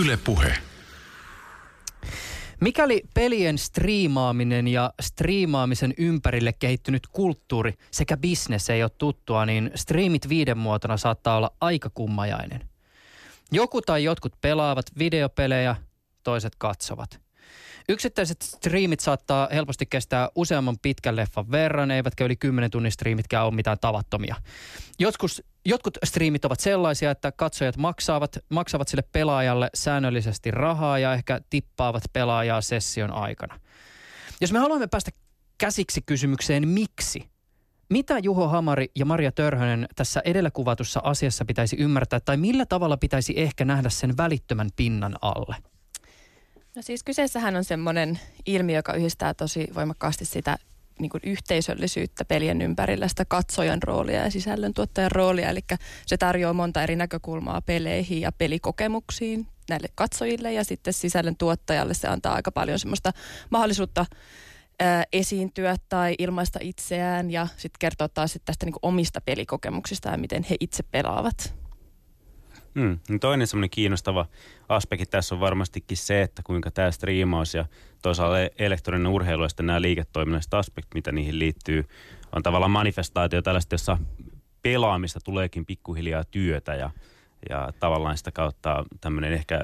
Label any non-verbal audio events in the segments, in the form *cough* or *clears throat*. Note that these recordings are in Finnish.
Yle Puhe. Mikäli pelien striimaaminen ja striimaamisen ympärille kehittynyt kulttuuri sekä bisnes ei ole tuttua, niin striimit viiden muotona saattaa olla aika kummajainen. Joku tai jotkut pelaavat videopelejä, toiset katsovat. Yksittäiset striimit saattaa helposti kestää useamman pitkän leffan verran, eivätkä yli 10 tunnin striimitkään ole mitään tavattomia. Jotkut, jotkut striimit ovat sellaisia, että katsojat maksavat, maksavat sille pelaajalle säännöllisesti rahaa ja ehkä tippaavat pelaajaa session aikana. Jos me haluamme päästä käsiksi kysymykseen miksi, mitä Juho Hamari ja Maria Törhönen tässä edellä kuvatussa asiassa pitäisi ymmärtää tai millä tavalla pitäisi ehkä nähdä sen välittömän pinnan alle? No siis kyseessähän on semmoinen ilmiö, joka yhdistää tosi voimakkaasti sitä niin kuin yhteisöllisyyttä pelien ympärillä, sitä katsojan roolia ja sisällöntuottajan roolia. Eli se tarjoaa monta eri näkökulmaa peleihin ja pelikokemuksiin näille katsojille ja sitten sisällön tuottajalle se antaa aika paljon semmoista mahdollisuutta esiintyä tai ilmaista itseään ja sitten kertoa taas tästä niin kuin omista pelikokemuksista ja miten he itse pelaavat. Mm. Toinen semmoinen kiinnostava aspekti tässä on varmastikin se, että kuinka tämä striimaus ja toisaalta elektroninen urheilu ja sitten nämä liiketoiminnalliset aspektit, mitä niihin liittyy, on tavallaan manifestaatio tällaista, jossa pelaamista tuleekin pikkuhiljaa työtä ja, ja tavallaan sitä kautta tämmöinen ehkä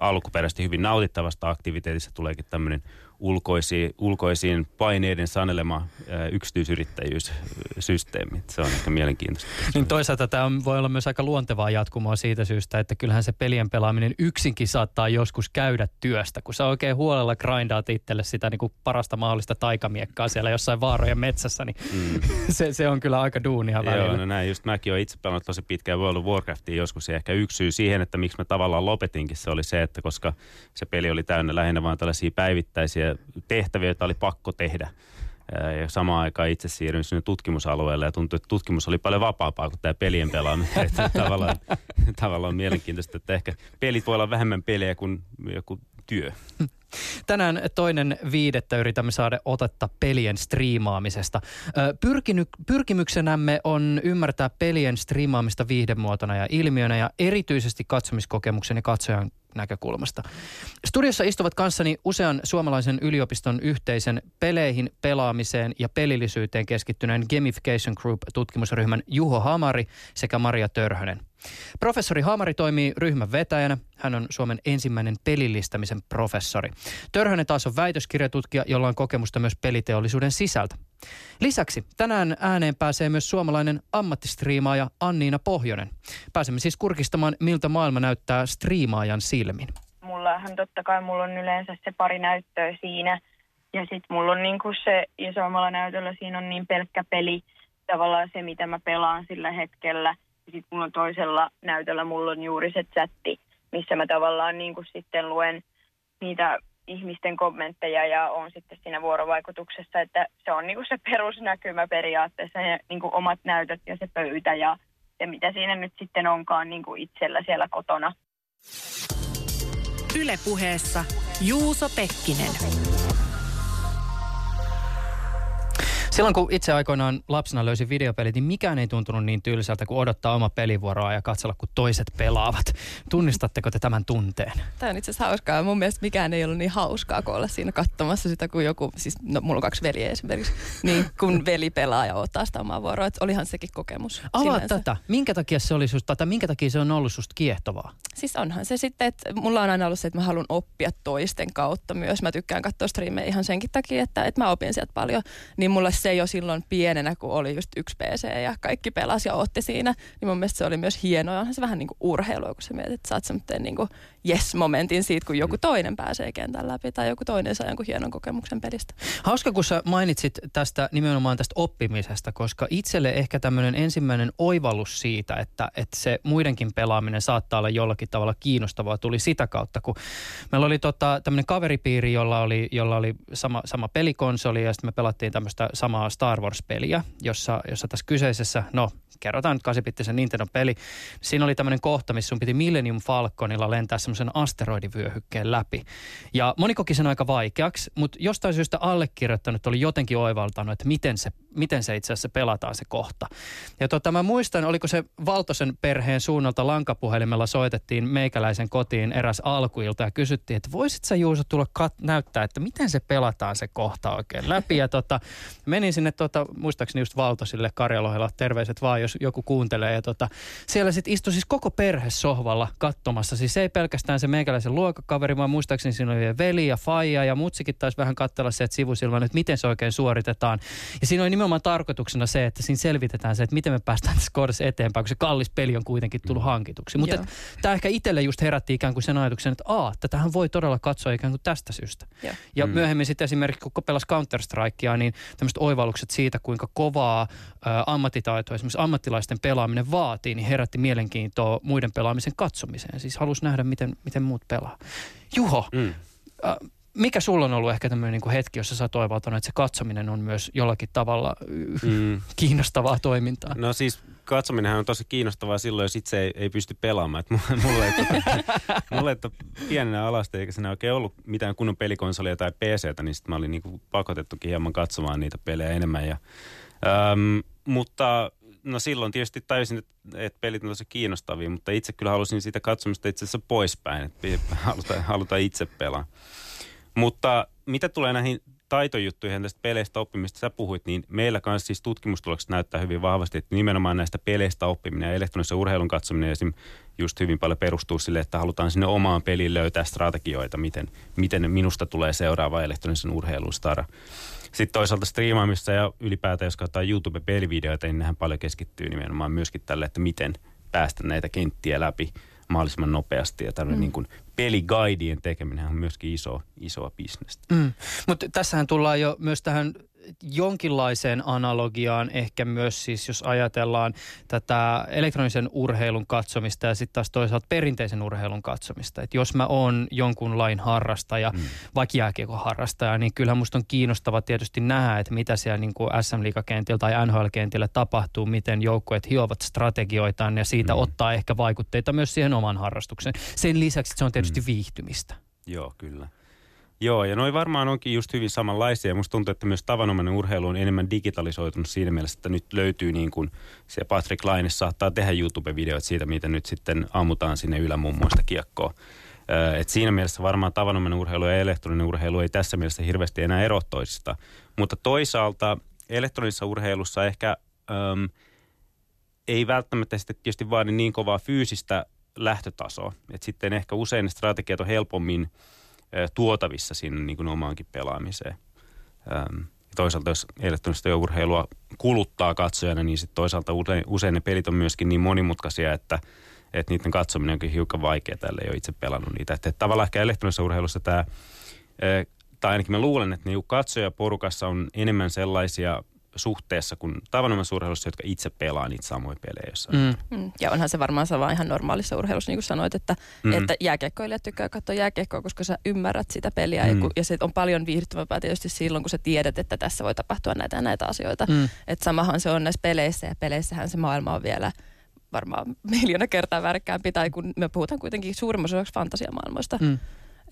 alkuperäisesti hyvin nautittavasta aktiviteetista tuleekin tämmöinen ulkoisiin, ulkoisiin paineiden sanelema ää, yksityisyrittäjyyssysteemi. Se on ehkä mielenkiintoista. Niin toisaalta tämä voi olla myös aika luontevaa jatkumoa siitä syystä, että kyllähän se pelien pelaaminen yksinkin saattaa joskus käydä työstä, kun sä oikein huolella grindaat itselle sitä niin kuin parasta mahdollista taikamiekkaa siellä jossain vaarojen metsässä, niin mm. *laughs* se, se, on kyllä aika duunia välillä. Joo, no näin. Just mäkin olen itse pelannut tosi pitkään World of Warcraftia joskus ja ehkä yksi syy siihen, että miksi mä tavallaan lopetinkin, se oli se, että koska se peli oli täynnä lähinnä vaan tällaisia päivittäisiä tehtäviä, joita oli pakko tehdä. Ja samaan aikaan itse siirryin sinne tutkimusalueelle ja tuntui, että tutkimus oli paljon vapaampaa kuin tämä pelien pelaaminen. *laughs* että tavallaan, tavallaan mielenkiintoista, että ehkä pelit voi olla vähemmän pelejä kuin joku työ. Tänään toinen viidettä yritämme saada otetta pelien striimaamisesta. Pyrkiny, pyrkimyksenämme on ymmärtää pelien striimaamista viihdemuotona ja ilmiönä ja erityisesti katsomiskokemuksen ja katsojan näkökulmasta. Studiossa istuvat kanssani usean suomalaisen yliopiston yhteisen peleihin, pelaamiseen ja pelillisyyteen keskittyneen Gamification Group-tutkimusryhmän Juho Hamari sekä Maria Törhönen. Professori Hamari toimii ryhmän vetäjänä. Hän on Suomen ensimmäinen pelillistämisen professori. Törhönen taas on väitöskirjatutkija, jolla on kokemusta myös peliteollisuuden sisältä. Lisäksi tänään ääneen pääsee myös suomalainen ammattistriimaaja Anniina Pohjonen. Pääsemme siis kurkistamaan, miltä maailma näyttää striimaajan silmin. Mullahan totta kai mulla on yleensä se pari näyttöä siinä. Ja sitten mulla on niinku se isommalla näytöllä, siinä on niin pelkkä peli, tavallaan se mitä mä pelaan sillä hetkellä. Ja sitten mulla on toisella näytöllä, mulla on juuri se chatti, missä mä tavallaan niinku sitten luen niitä ihmisten kommentteja ja on sitten siinä vuorovaikutuksessa, että se on niin kuin se perusnäkymä periaatteessa ja niin kuin omat näytöt ja se pöytä ja se mitä siinä nyt sitten onkaan niin kuin itsellä siellä kotona. Ylepuheessa Juuso Pekkinen. Silloin kun itse aikoinaan lapsena löysin videopelit, niin mikään ei tuntunut niin tylsältä kuin odottaa oma pelivuoroa ja katsella, kun toiset pelaavat. Tunnistatteko te tämän tunteen? Tämä on itse asiassa hauskaa. Mun mielestä mikään ei ollut niin hauskaa kuin olla siinä katsomassa sitä, kun joku, siis no, mulla on kaksi veliä esimerkiksi, niin kun veli pelaa ja ottaa sitä omaa vuoroa. Että olihan sekin kokemus. Avaa tätä. Minkä takia se oli susta, tai minkä takia se on ollut susta kiehtovaa? Siis onhan se sitten, että mulla on aina ollut se, että mä haluan oppia toisten kautta myös. Mä tykkään katsoa striimejä ihan senkin takia, että, että mä opin sieltä paljon. Niin mulle se jo silloin pienenä, kun oli just yksi PC ja kaikki pelasi ja otti siinä, niin mun mielestä se oli myös hienoa. Onhan se vähän niin kuin urheilua, kun sä mietit, että saat semmoinen niin kuin yes-momentin siitä, kun joku toinen pääsee kentän läpi tai joku toinen saa jonkun hienon kokemuksen pelistä. Hauska, kun sä mainitsit tästä nimenomaan tästä oppimisesta, koska itselle ehkä tämmöinen ensimmäinen oivallus siitä, että, että se muidenkin pelaaminen saattaa olla jollakin tavalla kiinnostavaa, tuli sitä kautta, kun meillä oli tota, tämmöinen kaveripiiri, jolla oli, jolla oli sama, sama pelikonsoli ja sitten me pelattiin tämmöistä samaa Star Wars-peliä, jossa, jossa tässä kyseisessä, no kerrotaan nyt 8 Nintendo-peli. Siinä oli tämmöinen kohta, missä sun piti Millennium Falconilla lentää semmoisen asteroidivyöhykkeen läpi. Ja moni koki sen aika vaikeaksi, mutta jostain syystä allekirjoittanut oli jotenkin oivaltanut, että miten se, miten se itse asiassa pelataan se kohta. Ja tota, mä muistan, oliko se Valtosen perheen suunnalta lankapuhelimella soitettiin meikäläisen kotiin eräs alkuilta ja kysyttiin, että voisit sä Juuso tulla kat- näyttää, että miten se pelataan se kohta oikein läpi. Ja tota, menin sinne, tota, muistaakseni just Valtosille Karjalohella, terveiset vaan, jos joku kuuntelee. Ja tota, siellä sitten istui siis koko perhe sohvalla katsomassa. Siis ei pelkästään se meikäläisen luokkakaveri, vaan muistaakseni siinä oli veli ja faija ja mutsikin taisi vähän katsella se, että sivusilman, että miten se oikein suoritetaan. Ja siinä oli nimenomaan tarkoituksena se, että siinä selvitetään se, että miten me päästään tässä kohdassa eteenpäin, kun se kallis peli on kuitenkin tullut hankituksi. Mutta tämä ehkä itselle just herätti ikään kuin sen ajatuksen, että aa, tätähän voi todella katsoa ikään kuin tästä syystä. Ja, ja mm. myöhemmin sitten esimerkiksi, kun pelasi Counter-Strikea, niin tämmöiset oivallukset siitä, kuinka kovaa ä, ammattitaitoa esimerkiksi ammattilaisten pelaaminen vaatii, niin herätti mielenkiintoa muiden pelaamisen katsomiseen. Siis halusi nähdä, miten, miten muut pelaa. Juho, mm. ä, mikä sulla on ollut ehkä tämmöinen niin hetki, jossa sä oot että se katsominen on myös jollakin tavalla mm. *laughs* kiinnostavaa toimintaa? No siis katsominen on tosi kiinnostavaa silloin, jos itse ei, ei pysty pelaamaan. Että *laughs* mulla ei, tota- *laughs* mulla ei pienenä alasteikäisenä oikein ollut mitään kunnon pelikonsolia tai PCtä, niin sitten mä olin niin pakotettukin hieman katsomaan niitä pelejä enemmän. Ja, äm, mutta no silloin tietysti tajusin, että, että pelit on tosi kiinnostavia, mutta itse kyllä halusin siitä katsomista itse asiassa poispäin, että halutaan, *laughs* halutaan itse pelaa. Mutta mitä tulee näihin taitojuttuihin tästä peleistä oppimista sä puhuit, niin meillä kanssa siis tutkimustulokset näyttää hyvin vahvasti, että nimenomaan näistä peleistä oppiminen ja elektronisen urheilun katsominen esim. just hyvin paljon perustuu sille, että halutaan sinne omaan peliin löytää strategioita, miten, miten minusta tulee seuraava elektronisen urheilun stara. Sitten toisaalta striimaamissa ja ylipäätään, jos katsotaan YouTube-pelivideoita, niin nehän paljon keskittyy nimenomaan myöskin tälle, että miten päästä näitä kenttiä läpi mahdollisimman nopeasti. Ja tämmöinen mm. niin kuin peliguidien tekeminen on myöskin iso, isoa bisnestä. Mm. Mutta tässähän tullaan jo myös tähän jonkinlaiseen analogiaan ehkä myös siis, jos ajatellaan tätä elektronisen urheilun katsomista ja sitten taas toisaalta perinteisen urheilun katsomista. Että jos mä oon jonkun lain harrastaja, mm. vaikka jääkiekon harrastaja, niin kyllähän musta on kiinnostava tietysti nähdä, että mitä siellä niin kuin SM Liigakentillä tai NHL-kentillä tapahtuu, miten joukkueet hiovat strategioitaan ja siitä mm. ottaa ehkä vaikutteita myös siihen oman harrastukseen. Sen lisäksi se on tietysti mm. viihtymistä. Joo, kyllä. Joo, ja noin varmaan onkin just hyvin samanlaisia. Musta tuntuu, että myös tavanomainen urheilu on enemmän digitalisoitunut siinä mielessä, että nyt löytyy niin kuin se Patrick Laine saattaa tehdä YouTube-videoita siitä, miten nyt sitten ammutaan sinne ylämummoista kiekkoa. Et siinä mielessä varmaan tavanomainen urheilu ja elektroninen urheilu ei tässä mielessä hirveästi enää ero toisista. Mutta toisaalta elektronisessa urheilussa ehkä äm, ei välttämättä sitten tietysti vaadi niin kovaa fyysistä lähtötasoa. Et sitten ehkä usein ne strategiat on helpommin – tuotavissa sinne niin kuin omaankin pelaamiseen. toisaalta jos elektronista urheilua kuluttaa katsojana, niin sitten toisaalta usein, ne pelit on myöskin niin monimutkaisia, että, että niiden katsominen onkin hiukan vaikea tälle jo itse pelannut niitä. Että tavallaan ehkä elektronisessa urheilussa tämä, tai ainakin mä luulen, että niin katsojaporukassa on enemmän sellaisia suhteessa kuin tavanomaisessa urheilussa, jotka itse pelaa niitä samoja pelejä mm. Mm. Ja onhan se varmaan sama ihan normaalissa urheilussa, niin kuin sanoit, että, mm. että jääkiekkoilijat tykkää katsoa jääkiekkoa, koska sä ymmärrät sitä peliä. Mm. Ja, ja se on paljon viihdyttävämpää tietysti silloin, kun sä tiedät, että tässä voi tapahtua näitä ja näitä asioita. Mm. Että samahan se on näissä peleissä ja peleissähän se maailma on vielä varmaan *laughs* miljoona kertaa värikkäämpi, tai kun me puhutaan kuitenkin suurimmassa osaksi fantasiamaailmoista. Mm.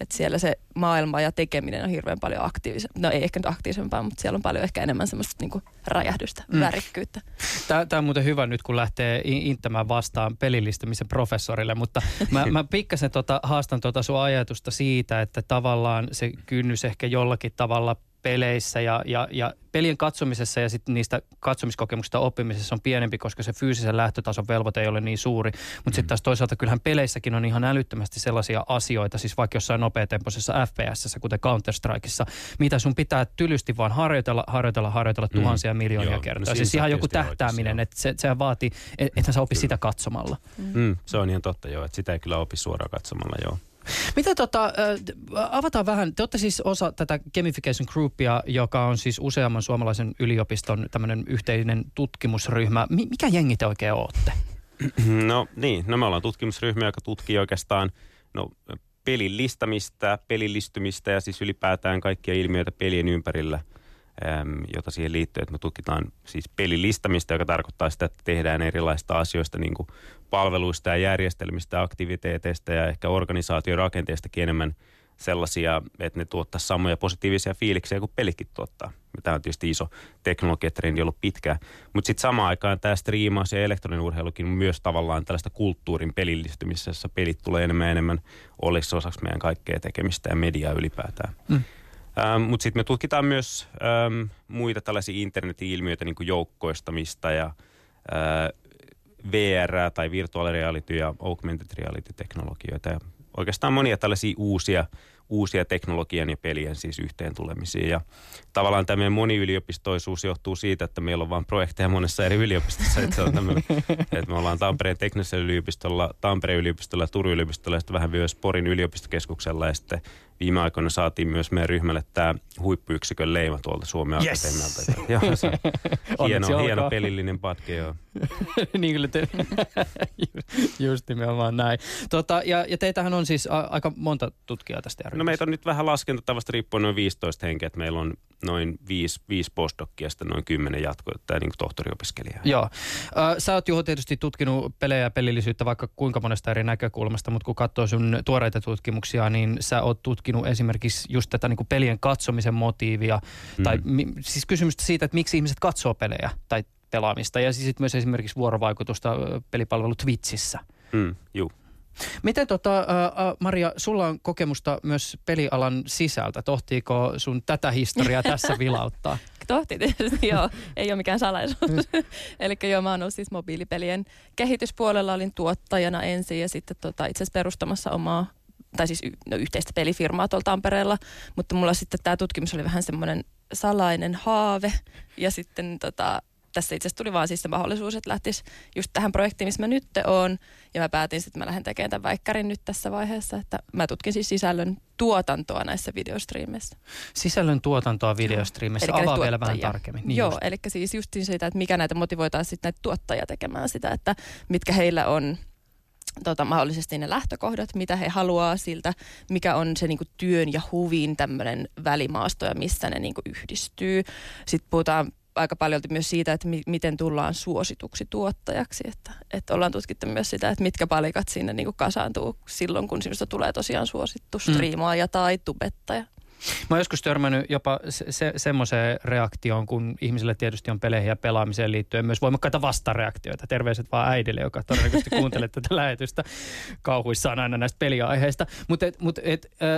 Että siellä se maailma ja tekeminen on hirveän paljon aktiivisempaa. No ei ehkä nyt aktiivisempaa, mutta siellä on paljon ehkä enemmän semmoista niinku räjähdystä, mm. värikkyyttä. Tämä, tämä on muuten hyvä nyt, kun lähtee inttämään vastaan pelillistämisen professorille, mutta mä, *laughs* mä pikkasen tota, haastan tuota sun ajatusta siitä, että tavallaan se kynnys ehkä jollakin tavalla peleissä ja, ja, ja pelien katsomisessa ja sitten niistä katsomiskokemuksista oppimisessa on pienempi, koska se fyysisen lähtötason velvoite ei ole niin suuri. Mutta mm. sitten taas toisaalta kyllähän peleissäkin on ihan älyttömästi sellaisia asioita, siis vaikka jossain nopeatempoisessa FPS, kuten Counter-Strikeissa, mitä sun pitää tylysti vaan harjoitella, harjoitella, harjoitella mm. tuhansia mm. miljoonia Joo, kertaa. No siis ihan joku tähtääminen, että se, se vaatii, että sä oppi sitä katsomalla. Mm. Mm, se on ihan totta joo, että sitä ei kyllä opi suoraan katsomalla joo. Mitä tota, avataan vähän, te olette siis osa tätä Gamification Groupia, joka on siis useamman suomalaisen yliopiston tämmöinen yhteinen tutkimusryhmä. Mikä jengi te oikein olette? *clears throat* No niin, no me ollaan tutkimusryhmä, joka tutkii oikeastaan no, pelin listamista, pelillistymistä ja siis ylipäätään kaikkia ilmiöitä pelien ympärillä. Jota siihen liittyy, että me tutkitaan siis pelilistamista, joka tarkoittaa sitä, että tehdään erilaista asioista niin kuin palveluista ja järjestelmistä, aktiviteeteista ja ehkä organisaatiorakenteestakin enemmän sellaisia, että ne tuottaa samoja positiivisia fiiliksiä kuin pelikin tuottaa. Tämä on tietysti iso teknologiatrendi ollut pitkään. Mutta sitten samaan aikaan tämä striimaus ja elektroninen urheilukin on myös tavallaan tällaista kulttuurin pelillistymistä, jossa pelit tulee enemmän ja enemmän olisi osaksi meidän kaikkea tekemistä ja mediaa ylipäätään. Mm. Ähm, Mutta sitten me tutkitaan myös ähm, muita tällaisia internetin ilmiöitä, niin kuin joukkoistamista ja äh, VR tai virtual reality ja augmented reality teknologioita ja oikeastaan monia tällaisia uusia uusia teknologian ja pelien siis yhteen tulemisiin. Ja tavallaan tämä moniyliopistoisuus johtuu siitä, että meillä on vain projekteja monessa eri yliopistossa. Että, se on *laughs* että me ollaan Tampereen teknisellä yliopistolla, Tampereen yliopistolla Turun yliopistolla ja sitten vähän myös Porin yliopistokeskuksella ja sitten viime aikoina saatiin myös meidän ryhmälle tämä huippuyksikön leima tuolta Suomen yes. Akatemialta. Joo, se on *laughs* hieno, hieno pelillinen patke, joo. *laughs* niin kyllä te, *laughs* just nimenomaan näin. Tota, ja, ja teitähän on siis a, aika monta tutkijaa tästä järjestelmästä. No meitä on nyt vähän laskentatavasta riippuen noin 15 henkeä, että meillä on noin viisi, viisi postdokkia sitten noin kymmenen jatko, tai niin kuin tohtoriopiskelijaa. Joo. Sä oot Juho tietysti tutkinut pelejä ja pelillisyyttä vaikka kuinka monesta eri näkökulmasta, mutta kun katsoo sun tuoreita tutkimuksia, niin sä oot tutkinut esimerkiksi just tätä niin kuin pelien katsomisen motiivia, mm. tai mi, siis kysymystä siitä, että miksi ihmiset katsoo pelejä tai pelaamista, ja siis myös esimerkiksi vuorovaikutusta pelipalvelu Twitchissä. Mm, juu. Miten tota, äh, Maria, sulla on kokemusta myös pelialan sisältä. Tohtiiko sun tätä historiaa tässä *laughs* vilauttaa? Tohti tietysti, joo. Ei ole mikään salaisuus. *laughs* Eli joo, mä oon ollut siis mobiilipelien kehityspuolella, olin tuottajana ensin ja sitten tota, itse asiassa perustamassa omaa tai siis no, yhteistä pelifirmaa tuolla Tampereella, mutta mulla sitten tämä tutkimus oli vähän semmoinen salainen haave ja sitten tota, tässä itse asiassa tuli vaan siis se mahdollisuus, että lähtisi just tähän projektiin, missä mä nyt oon. Ja mä päätin sitten, että mä lähden tekemään tämän väikkärin nyt tässä vaiheessa, että mä tutkin siis sisällön tuotantoa näissä videostriimeissä. Sisällön tuotantoa videostriimeissä, avaa vielä vähän tarkemmin. Niin Joo, just. eli siis just siitä, että mikä näitä motivoitaisiin sitten näitä tuottajia tekemään sitä, että mitkä heillä on tota, mahdollisesti ne lähtökohdat, mitä he haluaa siltä, mikä on se niinku, työn ja huvin tämmöinen välimaasto ja missä ne niinku, yhdistyy. Sitten puhutaan aika paljon myös siitä, että mi- miten tullaan suosituksi tuottajaksi. Että, että ollaan tutkittu myös sitä, että mitkä palikat sinne niin kuin kasaantuu silloin, kun sinusta tulee tosiaan suosittu mm. striimaaja mm. tai tubettaja. Mä oon joskus törmännyt jopa se, se, semmoiseen reaktioon, kun ihmisille tietysti on peleihin ja pelaamiseen liittyen myös voimakkaita vastareaktioita. Terveiset vaan äidille, joka todennäköisesti kuuntelee tätä lähetystä kauhuissaan aina näistä peliaiheista. Mutta mut, äh,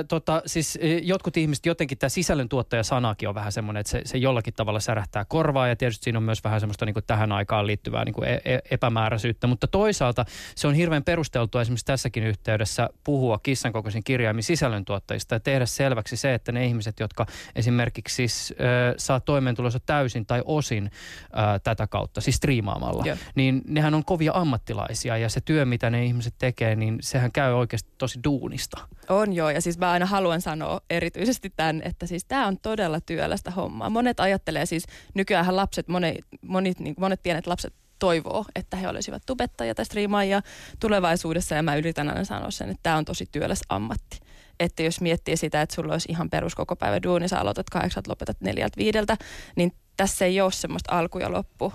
tota, siis jotkut ihmiset, jotenkin tämä sisällöntuottaja-sanakin on vähän semmoinen, että se, se jollakin tavalla särähtää korvaa ja tietysti siinä on myös vähän semmoista niin tähän aikaan liittyvää niin e, epämääräisyyttä. Mutta toisaalta se on hirveän perusteltua esimerkiksi tässäkin yhteydessä puhua kissan kokoisin kirjaimin sisällöntuottajista ja tehdä selväksi se, että ne ihmiset, jotka esimerkiksi siis, äh, saa toimeentulonsa täysin tai osin äh, tätä kautta, siis striimaamalla, yeah. niin nehän on kovia ammattilaisia ja se työ, mitä ne ihmiset tekee, niin sehän käy oikeasti tosi duunista. On joo, ja siis mä aina haluan sanoa erityisesti tämän, että siis tämä on todella työlästä hommaa. Monet ajattelee siis, nykyään lapset, monet, monet, niin, monet pienet lapset toivoo, että he olisivat tubettajia tai striimaajia tulevaisuudessa ja mä yritän aina sanoa sen, että tämä on tosi työläs ammatti että jos miettii sitä, että sulla olisi ihan perus koko päivä duuni, sä aloitat kahdeksan, lopetat neljältä viideltä, niin tässä ei ole semmoista alku ja loppu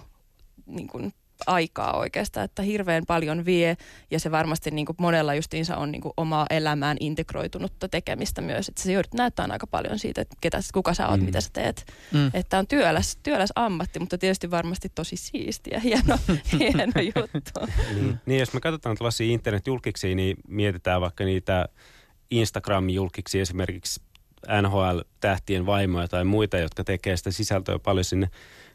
niin kuin aikaa oikeastaan, että hirveän paljon vie ja se varmasti niin kuin monella justiinsa on niin kuin omaa elämään integroitunutta tekemistä myös, että se joudut näyttämään aika paljon siitä, että ketä, kuka sä oot, mm. mitä sä teet. Mm. Että on työläs, työläs ammatti, mutta tietysti varmasti tosi siistiä, *laughs* hieno, hieno *laughs* juttu. Niin. niin, jos me katsotaan tällaisia internetjulkiksi, niin mietitään vaikka niitä Instagram-julkiksi esimerkiksi NHL-tähtien vaimoja tai muita, jotka tekee sitä sisältöä paljon sinne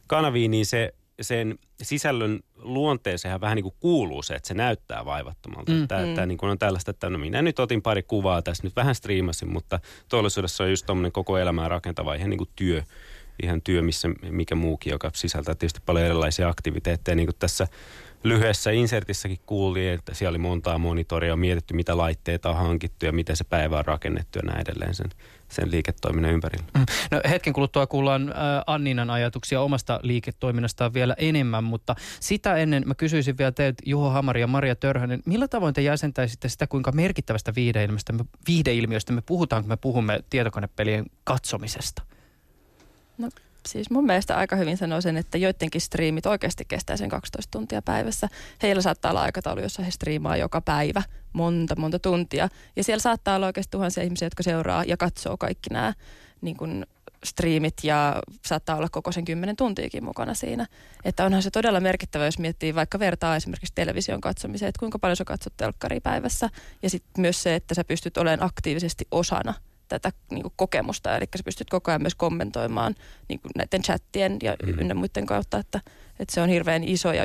kanaviin, niin se, sen sisällön luonteeseen vähän niin kuin kuuluu se, että se näyttää vaivattomalta. Mm. Tämä, mm. tämä niin kuin on tällaista, että no minä nyt otin pari kuvaa tässä, nyt vähän striimasin, mutta todellisuudessa on just tuommoinen koko elämää rakentava ihan niin kuin työ, ihan työ, missä mikä muukin, joka sisältää tietysti paljon erilaisia aktiviteetteja, niin kuin tässä lyhyessä insertissäkin kuultiin, että siellä oli montaa monitoria, on mietitty mitä laitteita on hankittu ja miten se päivä on rakennettu ja näin edelleen sen, sen liiketoiminnan ympärillä. Mm. No hetken kuluttua kuullaan äh, Anninan ajatuksia omasta liiketoiminnastaan vielä enemmän, mutta sitä ennen mä kysyisin vielä teiltä Juho Hamari ja Maria Törhönen, millä tavoin te jäsentäisitte sitä, kuinka merkittävästä viihdeilmiöstä me, viihdeilmiöstä me puhutaan, kun me puhumme tietokonepelien katsomisesta? No Siis mun mielestä aika hyvin sanoo sen, että joidenkin striimit oikeasti kestää sen 12 tuntia päivässä. Heillä saattaa olla aikataulu, jossa he striimaa joka päivä monta, monta tuntia. Ja siellä saattaa olla oikeasti tuhansia ihmisiä, jotka seuraa ja katsoo kaikki nämä niin kuin striimit ja saattaa olla koko sen kymmenen tuntiikin mukana siinä. Että onhan se todella merkittävä, jos miettii vaikka vertaa esimerkiksi television katsomiseen, että kuinka paljon sä katsot telkkari päivässä. Ja sitten myös se, että sä pystyt olemaan aktiivisesti osana tätä niin kuin kokemusta, eli sä pystyt koko ajan myös kommentoimaan niin kuin näiden chattien ja mm. ynnä muiden kautta, että, että se on hirveän iso ja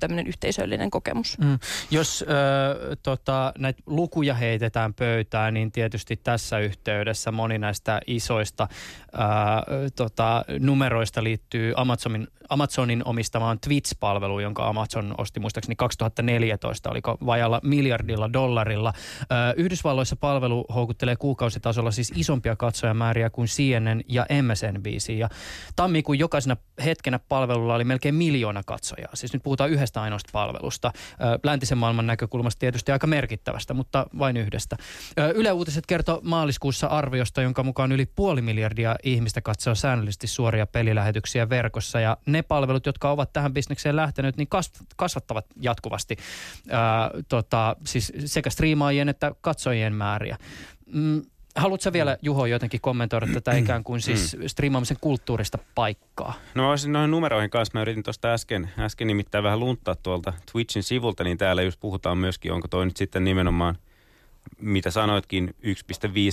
tämmöinen yhteisöllinen kokemus. Mm. Jos ö, tota, näitä lukuja heitetään pöytään, niin tietysti tässä yhteydessä moni näistä isoista ö, tota, numeroista liittyy Amazonin, Amazonin omistamaan Twitch-palveluun, jonka Amazon osti muistaakseni 2014, oliko vajalla miljardilla dollarilla. Ö, Yhdysvalloissa palvelu houkuttelee kuukausitasolla siis isompia katsojamääriä kuin CNN ja MSNBC. Ja tammikuun jokaisena hetkenä palvelulla oli melkein miljoona katsojaa. Siis nyt puhutaan yhdestä ainoasta palvelusta. Läntisen maailman näkökulmasta tietysti aika merkittävästä, mutta vain yhdestä. Yle Uutiset kertoo maaliskuussa arviosta, jonka mukaan yli puoli miljardia ihmistä katsoo säännöllisesti suoria pelilähetyksiä verkossa. Ja ne palvelut, jotka ovat tähän bisnekseen lähteneet, niin kasvattavat jatkuvasti ää, tota, siis sekä striimaajien että katsojien määriä. Mm, Haluatko vielä, Juho, jotenkin kommentoida tätä mm. ikään kuin siis mm. striimaamisen kulttuurista paikkaa? No olisin noin numeroihin kanssa. Mä yritin tuosta äsken, äsken nimittäin vähän lunttaa tuolta Twitchin sivulta, niin täällä just puhutaan myöskin, onko toi nyt sitten nimenomaan, mitä sanoitkin, 1,5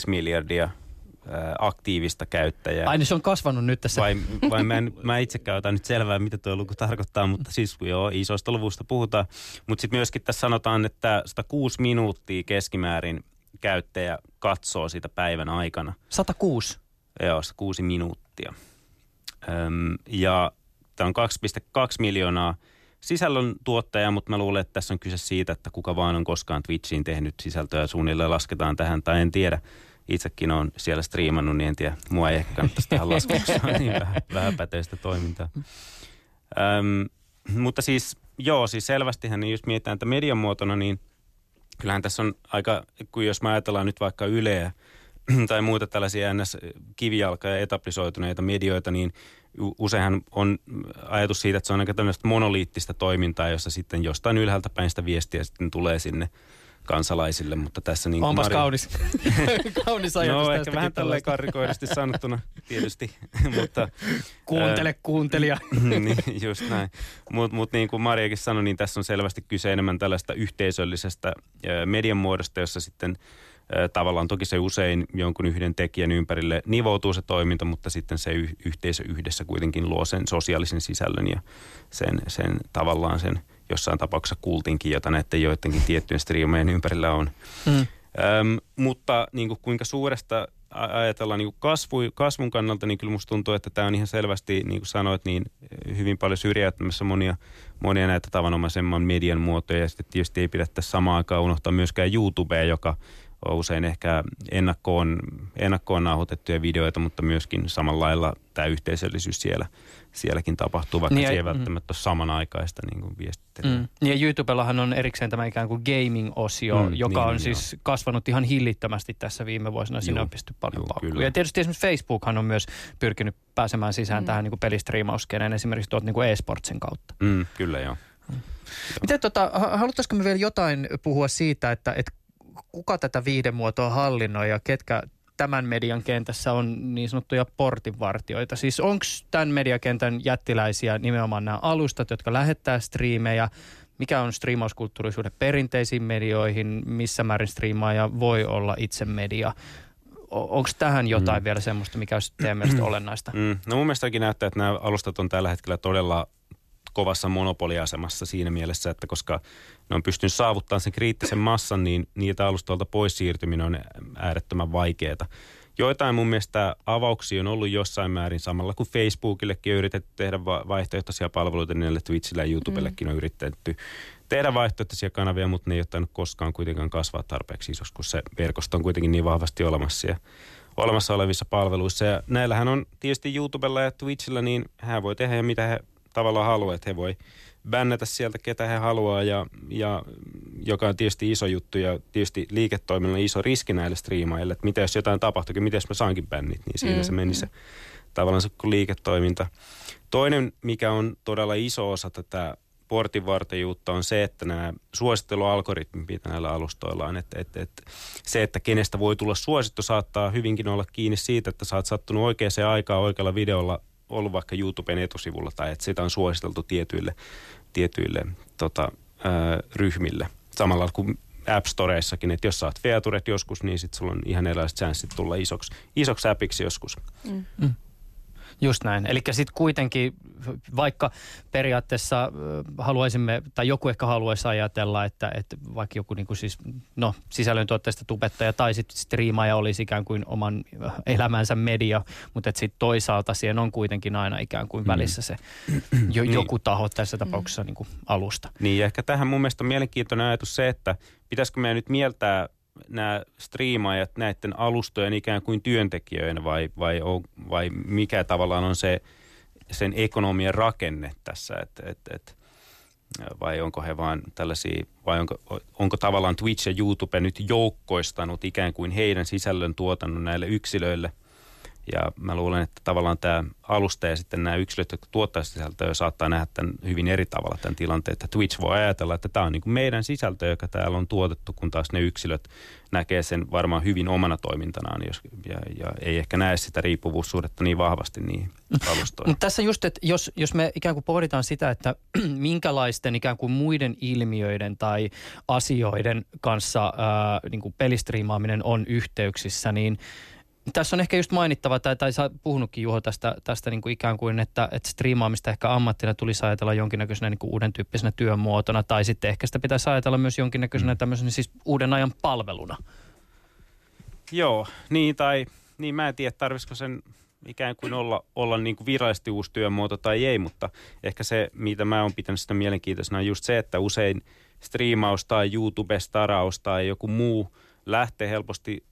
miljardia aktiivista käyttäjää. Ai niin se on kasvanut nyt tässä. Vai, vai mä, en, mä itsekään otan nyt selvää, mitä tuo luku tarkoittaa, mutta siis joo, isoista luvusta puhutaan. Mutta sitten myöskin tässä sanotaan, että 106 minuuttia keskimäärin käyttäjä katsoo sitä päivän aikana. 106? Joo, 106 minuuttia. Öm, ja tämä on 2,2 miljoonaa sisällön tuottaja, mutta mä luulen, että tässä on kyse siitä, että kuka vaan on koskaan Twitchiin tehnyt sisältöä suunnilleen lasketaan tähän, tai en tiedä. Itsekin on siellä striimannut, niin en tiedä. Mua ei ehkä kannattaisi tähän *laughs* laskukseen, niin vähän, vähän päteistä toimintaa. Öm, mutta siis, joo, siis selvästihän, niin jos mietitään, että median muotona, niin – kyllähän tässä on aika, kun jos mä ajatellaan nyt vaikka Yleä *clears throat* tai muita tällaisia NS-kivijalka- ja etablisoituneita medioita, niin useinhan on ajatus siitä, että se on aika tämmöistä monoliittista toimintaa, jossa sitten jostain ylhäältä päin sitä viestiä sitten tulee sinne kansalaisille, mutta tässä niin Onpas Mari... kaunis. *laughs* kaunis ajatus No ehkä vähän tälleen karrikoidusti sanottuna tietysti, *laughs* mutta... *laughs* Kuuntele ää, kuuntelija. niin, just näin. Mutta mut niin kuin Mariakin sanoi, niin tässä on selvästi kyse enemmän tällaista yhteisöllisestä ää, median muodosta, jossa sitten ää, tavallaan toki se usein jonkun yhden tekijän ympärille nivoutuu se toiminta, mutta sitten se y- yhteisö yhdessä kuitenkin luo sen sosiaalisen sisällön ja sen, sen tavallaan sen jossain tapauksessa kultinkin, jota näiden joidenkin tiettyjen striimeen ympärillä on. Mm. Öm, mutta niin kuin kuinka suuresta ajatellaan niin kuin kasvu, kasvun kannalta, niin kyllä musta tuntuu, että tämä on ihan selvästi, niin kuin sanoit, niin hyvin paljon syrjäyttämässä monia, monia näitä tavanomaisemman median muotoja. Ja sitten tietysti ei pidä tässä samaan aikaan unohtaa myöskään YouTubea, joka usein ehkä ennakkoon, ennakkoon nauhoitettuja videoita, mutta myöskin samalla lailla tämä yhteisöllisyys siellä – sielläkin tapahtuu, vaikka niin, se ei mm. välttämättä ole samanaikaista niin kuin viestittelyä. Mm. Ja YouTubellahan on erikseen tämä ikään kuin gaming-osio, mm, joka niin, on niin, siis joo. kasvanut ihan hillittömästi tässä viime vuosina. Siinä on pisty paljon paukkuja. Ja tietysti esimerkiksi Facebookhan on myös pyrkinyt pääsemään sisään mm. tähän niin pelistriimauskeneen esimerkiksi tuolta niin e-sportsin kautta. Mm, kyllä joo. Mm. Miten tota, haluttaisiko me vielä jotain puhua siitä, että, että kuka tätä viihdemuotoa hallinnoi ja ketkä tämän median kentässä on niin sanottuja portinvartioita. Siis onko tämän mediakentän jättiläisiä nimenomaan nämä alustat, jotka lähettää striimejä, mikä on striimauskulttuurisuuden perinteisiin medioihin, missä määrin striimaaja voi olla itse media. Onko tähän jotain mm. vielä semmoista, mikä olisi teidän mielestä *clears throat* olennaista? Mm. No mun mielestäkin näyttää, että nämä alustat on tällä hetkellä todella kovassa monopoliasemassa siinä mielessä, että koska ne on pystynyt saavuttamaan sen kriittisen massan, niin niitä alustoilta pois siirtyminen on äärettömän vaikeaa. Joitain mun mielestä avauksia on ollut jossain määrin samalla kuin Facebookillekin on yritetty tehdä vaihtoehtoisia palveluita, niin Twitchillä ja YouTubellekin on yritetty tehdä vaihtoehtoisia kanavia, mutta ne ei ole koskaan kuitenkaan kasvaa tarpeeksi isoksi, kun se verkosto on kuitenkin niin vahvasti olemassa ja olemassa olevissa palveluissa. Ja näillähän on tietysti YouTubella ja Twitchillä, niin hän voi tehdä mitä he tavallaan haluaa, että he voi bännätä sieltä ketä he haluaa ja, ja joka on tietysti iso juttu ja tietysti liiketoiminnalla iso riski näille striimaille, että mitä jos jotain tapahtuukin, miten mä saankin bännit, niin siinä mm. se meni se tavallaan se liiketoiminta. Toinen, mikä on todella iso osa tätä portinvartijuutta on se, että nämä suosittelualgoritmit, mitä näillä alustoilla on, että, että, että se, että kenestä voi tulla suosittu, saattaa hyvinkin olla kiinni siitä, että sä oot sattunut oikeaan aikaan oikealla videolla ollut vaikka YouTuben etusivulla tai että sitä on suositeltu tietyille, tietyille tota, ää, ryhmille. Samalla kuin App Storeissakin, että jos saat featuret joskus, niin sitten sulla on ihan erilaiset chanssit tulla isoksi, isoksi appiksi joskus. Mm. Mm. Just näin. Eli sitten kuitenkin, vaikka periaatteessa haluaisimme, tai joku ehkä haluaisi ajatella, että, että vaikka joku niin kuin siis, no, sisällöntuotteista tubettaja tai sitten striimaaja olisi ikään kuin oman elämänsä media, mutta sitten toisaalta siihen on kuitenkin aina ikään kuin välissä se *clears throat* jo, niin. joku taho tässä tapauksessa niin kuin alusta. Niin, ehkä tähän mun mielestä on mielenkiintoinen ajatus se, että pitäisikö meidän nyt mieltää nämä striimaajat näiden alustojen ikään kuin työntekijöinä vai, vai, on, vai mikä tavallaan on se sen ekonomian rakenne tässä, että et, et, vai onko he vaan tällaisia, vai onko, onko tavallaan Twitch ja YouTube nyt joukkoistanut ikään kuin heidän sisällön tuotannon näille yksilöille ja mä luulen, että tavallaan tämä alusta ja sitten nämä yksilöt, jotka tuottaa sisältöä, saattaa nähdä tämän hyvin eri tavalla tämän tilanteen. Että Twitch voi ajatella, että tämä on niin kuin meidän sisältö, joka täällä on tuotettu, kun taas ne yksilöt näkee sen varmaan hyvin omana toimintanaan jos, ja, ja ei ehkä näe sitä riippuvuussuhdetta niin vahvasti niin alustoihin. Tässä just, että jos, jos me ikään kuin pohditaan sitä, että *clears throat* minkälaisten ikään kuin muiden ilmiöiden tai asioiden kanssa ää, niin kuin pelistriimaaminen on yhteyksissä, niin – tässä on ehkä just mainittava, tai, tai sä puhunutkin Juho tästä, tästä niin kuin ikään kuin, että, että striimaamista ehkä ammattina tulisi ajatella jonkinnäköisenä niin kuin uuden tyyppisenä työmuotona, tai sitten ehkä sitä pitäisi ajatella myös jonkinnäköisenä mm. tämmöisenä siis uuden ajan palveluna. Joo, niin tai niin mä en tiedä, tarvisiko sen ikään kuin olla, olla niin kuin virallisesti uusi työmuoto tai ei, mutta ehkä se, mitä mä oon pitänyt sitä mielenkiintoisena, on just se, että usein striimaus tai YouTube-staraus tai joku muu lähtee helposti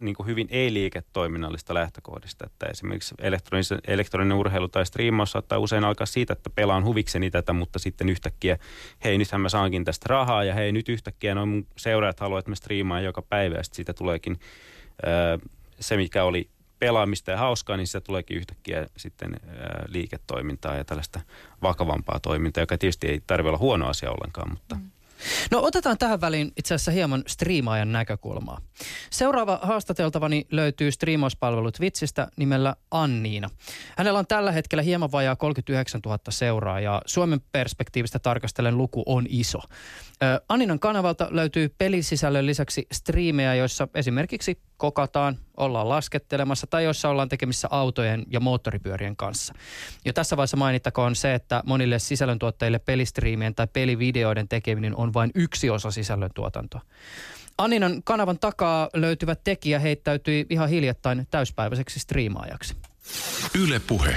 niin kuin hyvin ei-liiketoiminnallista lähtökohdista. Että esimerkiksi elektroninen, elektroninen urheilu tai striimaus saattaa usein alkaa siitä, että pelaan huvikseni tätä, mutta sitten yhtäkkiä, hei nythän mä saankin tästä rahaa ja hei nyt yhtäkkiä noin mun seuraajat haluavat, että mä striimaan joka päivä ja sitten siitä tuleekin ää, se, mikä oli pelaamista ja hauskaa, niin siitä tuleekin yhtäkkiä sitten ää, liiketoimintaa ja tällaista vakavampaa toimintaa, joka tietysti ei tarvitse olla huono asia ollenkaan, mutta... Mm. No otetaan tähän väliin itse asiassa hieman striimaajan näkökulmaa. Seuraava haastateltavani löytyy striimauspalvelu Twitchistä nimellä Anniina. Hänellä on tällä hetkellä hieman vajaa 39 000 seuraajaa. Suomen perspektiivistä tarkastellen luku on iso. Anninan kanavalta löytyy pelisisällön lisäksi striimejä, joissa esimerkiksi kokataan, ollaan laskettelemassa tai joissa ollaan tekemissä autojen ja moottoripyörien kanssa. Jo tässä vaiheessa mainittakoon se, että monille sisällöntuottajille pelistriimien tai pelivideoiden tekeminen on vain yksi osa sisällöntuotantoa. Anninan kanavan takaa löytyvä tekijä heittäytyi ihan hiljattain täyspäiväiseksi striimaajaksi. Yle Puhe.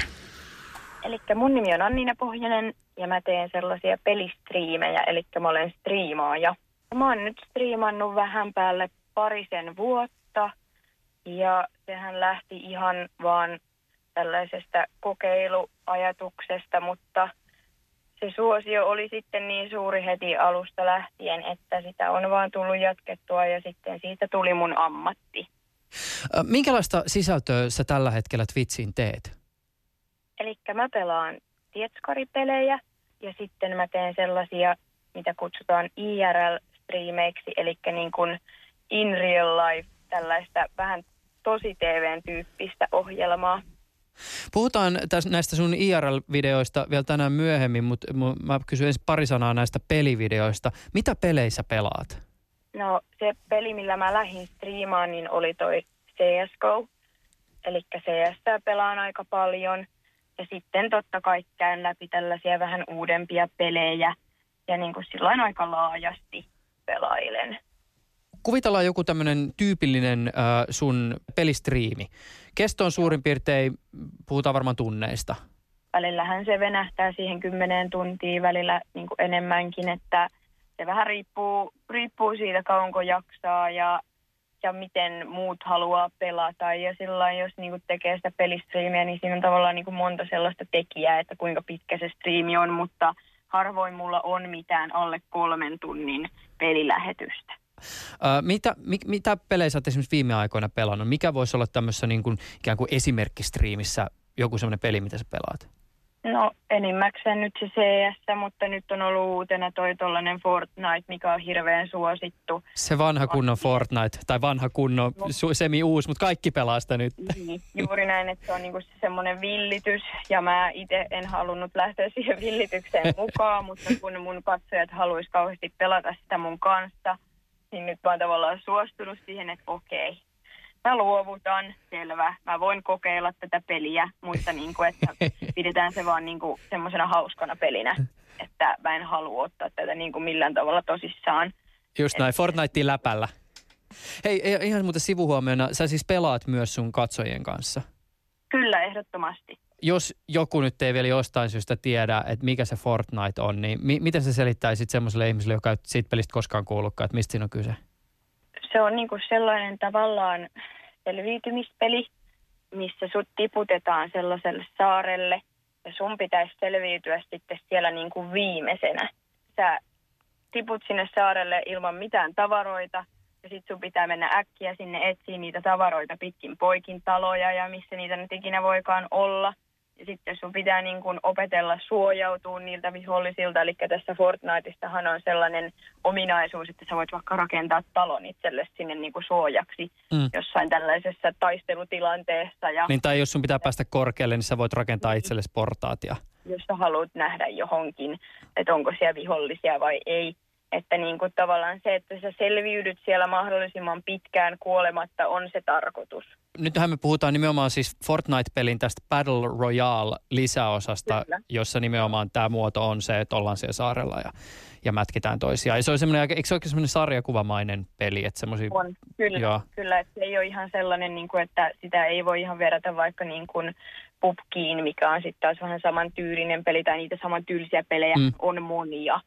Eli mun nimi on Annina Pohjanen ja mä teen sellaisia pelistriimejä, eli mä olen striimaaja. Mä oon nyt striimannut vähän päälle parisen vuotta ja sehän lähti ihan vaan tällaisesta kokeiluajatuksesta, mutta se suosio oli sitten niin suuri heti alusta lähtien, että sitä on vaan tullut jatkettua ja sitten siitä tuli mun ammatti. Minkälaista sisältöä sä tällä hetkellä Twitchiin teet? Eli mä pelaan tietskaripelejä ja sitten mä teen sellaisia, mitä kutsutaan IRL-striimeiksi, eli niin kuin in real life, tällaista vähän tosi TVn tyyppistä ohjelmaa. Puhutaan täs, näistä sun IRL-videoista vielä tänään myöhemmin, mutta mä kysyn ensin pari sanaa näistä pelivideoista. Mitä peleissä pelaat? No se peli, millä mä lähdin striimaan, niin oli toi CSGO. Eli CS pelaan aika paljon. Ja sitten totta kai käyn läpi tällaisia vähän uudempia pelejä. Ja niin kuin silloin aika laajasti pelailen. Kuvitellaan joku tämmöinen tyypillinen äh, sun pelistriimi. Kesto on suurin piirtein, puhutaan varmaan tunneista. Välillähän se venähtää siihen kymmeneen tuntiin, välillä niin kuin enemmänkin, että se vähän riippuu, riippuu siitä kauanko jaksaa ja, ja miten muut haluaa pelata. Ja silloin, jos niin kuin tekee sitä pelistriimiä, niin siinä on tavallaan niin kuin monta sellaista tekijää, että kuinka pitkä se striimi on, mutta harvoin mulla on mitään alle kolmen tunnin pelilähetystä. Ö, mitä, mi, mitä pelejä sä oot esimerkiksi viime aikoina pelannut? Mikä voisi olla tämmöisessä niin kuin, ikään kuin esimerkkistriimissä joku semmoinen peli, mitä sä pelaat? No enimmäkseen nyt se CS, mutta nyt on ollut uutena toi tollanen Fortnite, mikä on hirveän suosittu. Se vanha kunnon Fortnite, tai vanha kunnon No. su- semi-uus, mutta kaikki pelaa sitä nyt. Niin, juuri näin, että se on niinku se semmoinen villitys ja mä itse en halunnut lähteä siihen villitykseen mukaan, mutta kun mun katsojat haluaisi kauheasti pelata sitä mun kanssa, niin nyt mä oon tavallaan suostunut siihen, että okei, mä luovutan, selvä, mä voin kokeilla tätä peliä, mutta niinku, että *laughs* pidetään se vaan niinku semmoisena hauskana pelinä, että mä en halua ottaa tätä niinku millään tavalla tosissaan. Just näin, Fortniteen läpällä. Hei, ei- ihan muuten sivuhuomiona, sä siis pelaat myös sun katsojien kanssa. Kyllä, ehdottomasti. Jos joku nyt ei vielä jostain syystä tiedä, että mikä se Fortnite on, niin mi- miten sä selittäisit semmoiselle ihmiselle, joka ei siitä pelistä koskaan kuullutkaan, että mistä siinä on kyse? se on niinku sellainen tavallaan selviytymispeli, missä sut tiputetaan sellaiselle saarelle ja sun pitäisi selviytyä sitten siellä niinku viimeisenä. Sä tiput sinne saarelle ilman mitään tavaroita ja sitten sun pitää mennä äkkiä sinne etsiä niitä tavaroita pitkin poikin taloja ja missä niitä nyt ikinä voikaan olla. Ja sitten sun pitää niin kuin opetella suojautua niiltä vihollisilta. Eli tässä Fortniteistahan on sellainen ominaisuus, että sä voit vaikka rakentaa talon itselle sinne niin kuin suojaksi Mm. jossain tällaisessa taistelutilanteessa. Ja Niin tai jos sun pitää päästä korkealle, niin sä voit rakentaa itsellesi portaat ja... jos sä haluat nähdä johonkin, että onko siellä vihollisia vai ei. Että niin kuin tavallaan se, että sä selviydyt siellä mahdollisimman pitkään kuolematta on se tarkoitus. Nythän me puhutaan nimenomaan siis Fortnite-pelin tästä Battle Royale-lisäosasta, Kyllä. jossa nimenomaan tämä muoto on se, että ollaan siellä saarella ja, ja mätkitään toisiaan. Ja se on semmoinen, eikö se oikein semmoinen sarjakuvamainen peli, että semmoisia... On, kyllä, Joo. kyllä että se ei ole ihan sellainen, niin kuin, että sitä ei voi ihan verrata vaikka niin kuin pubkiin, mikä on sitten taas vähän samantyylinen peli, tai niitä samantyylisiä pelejä mm. on monia.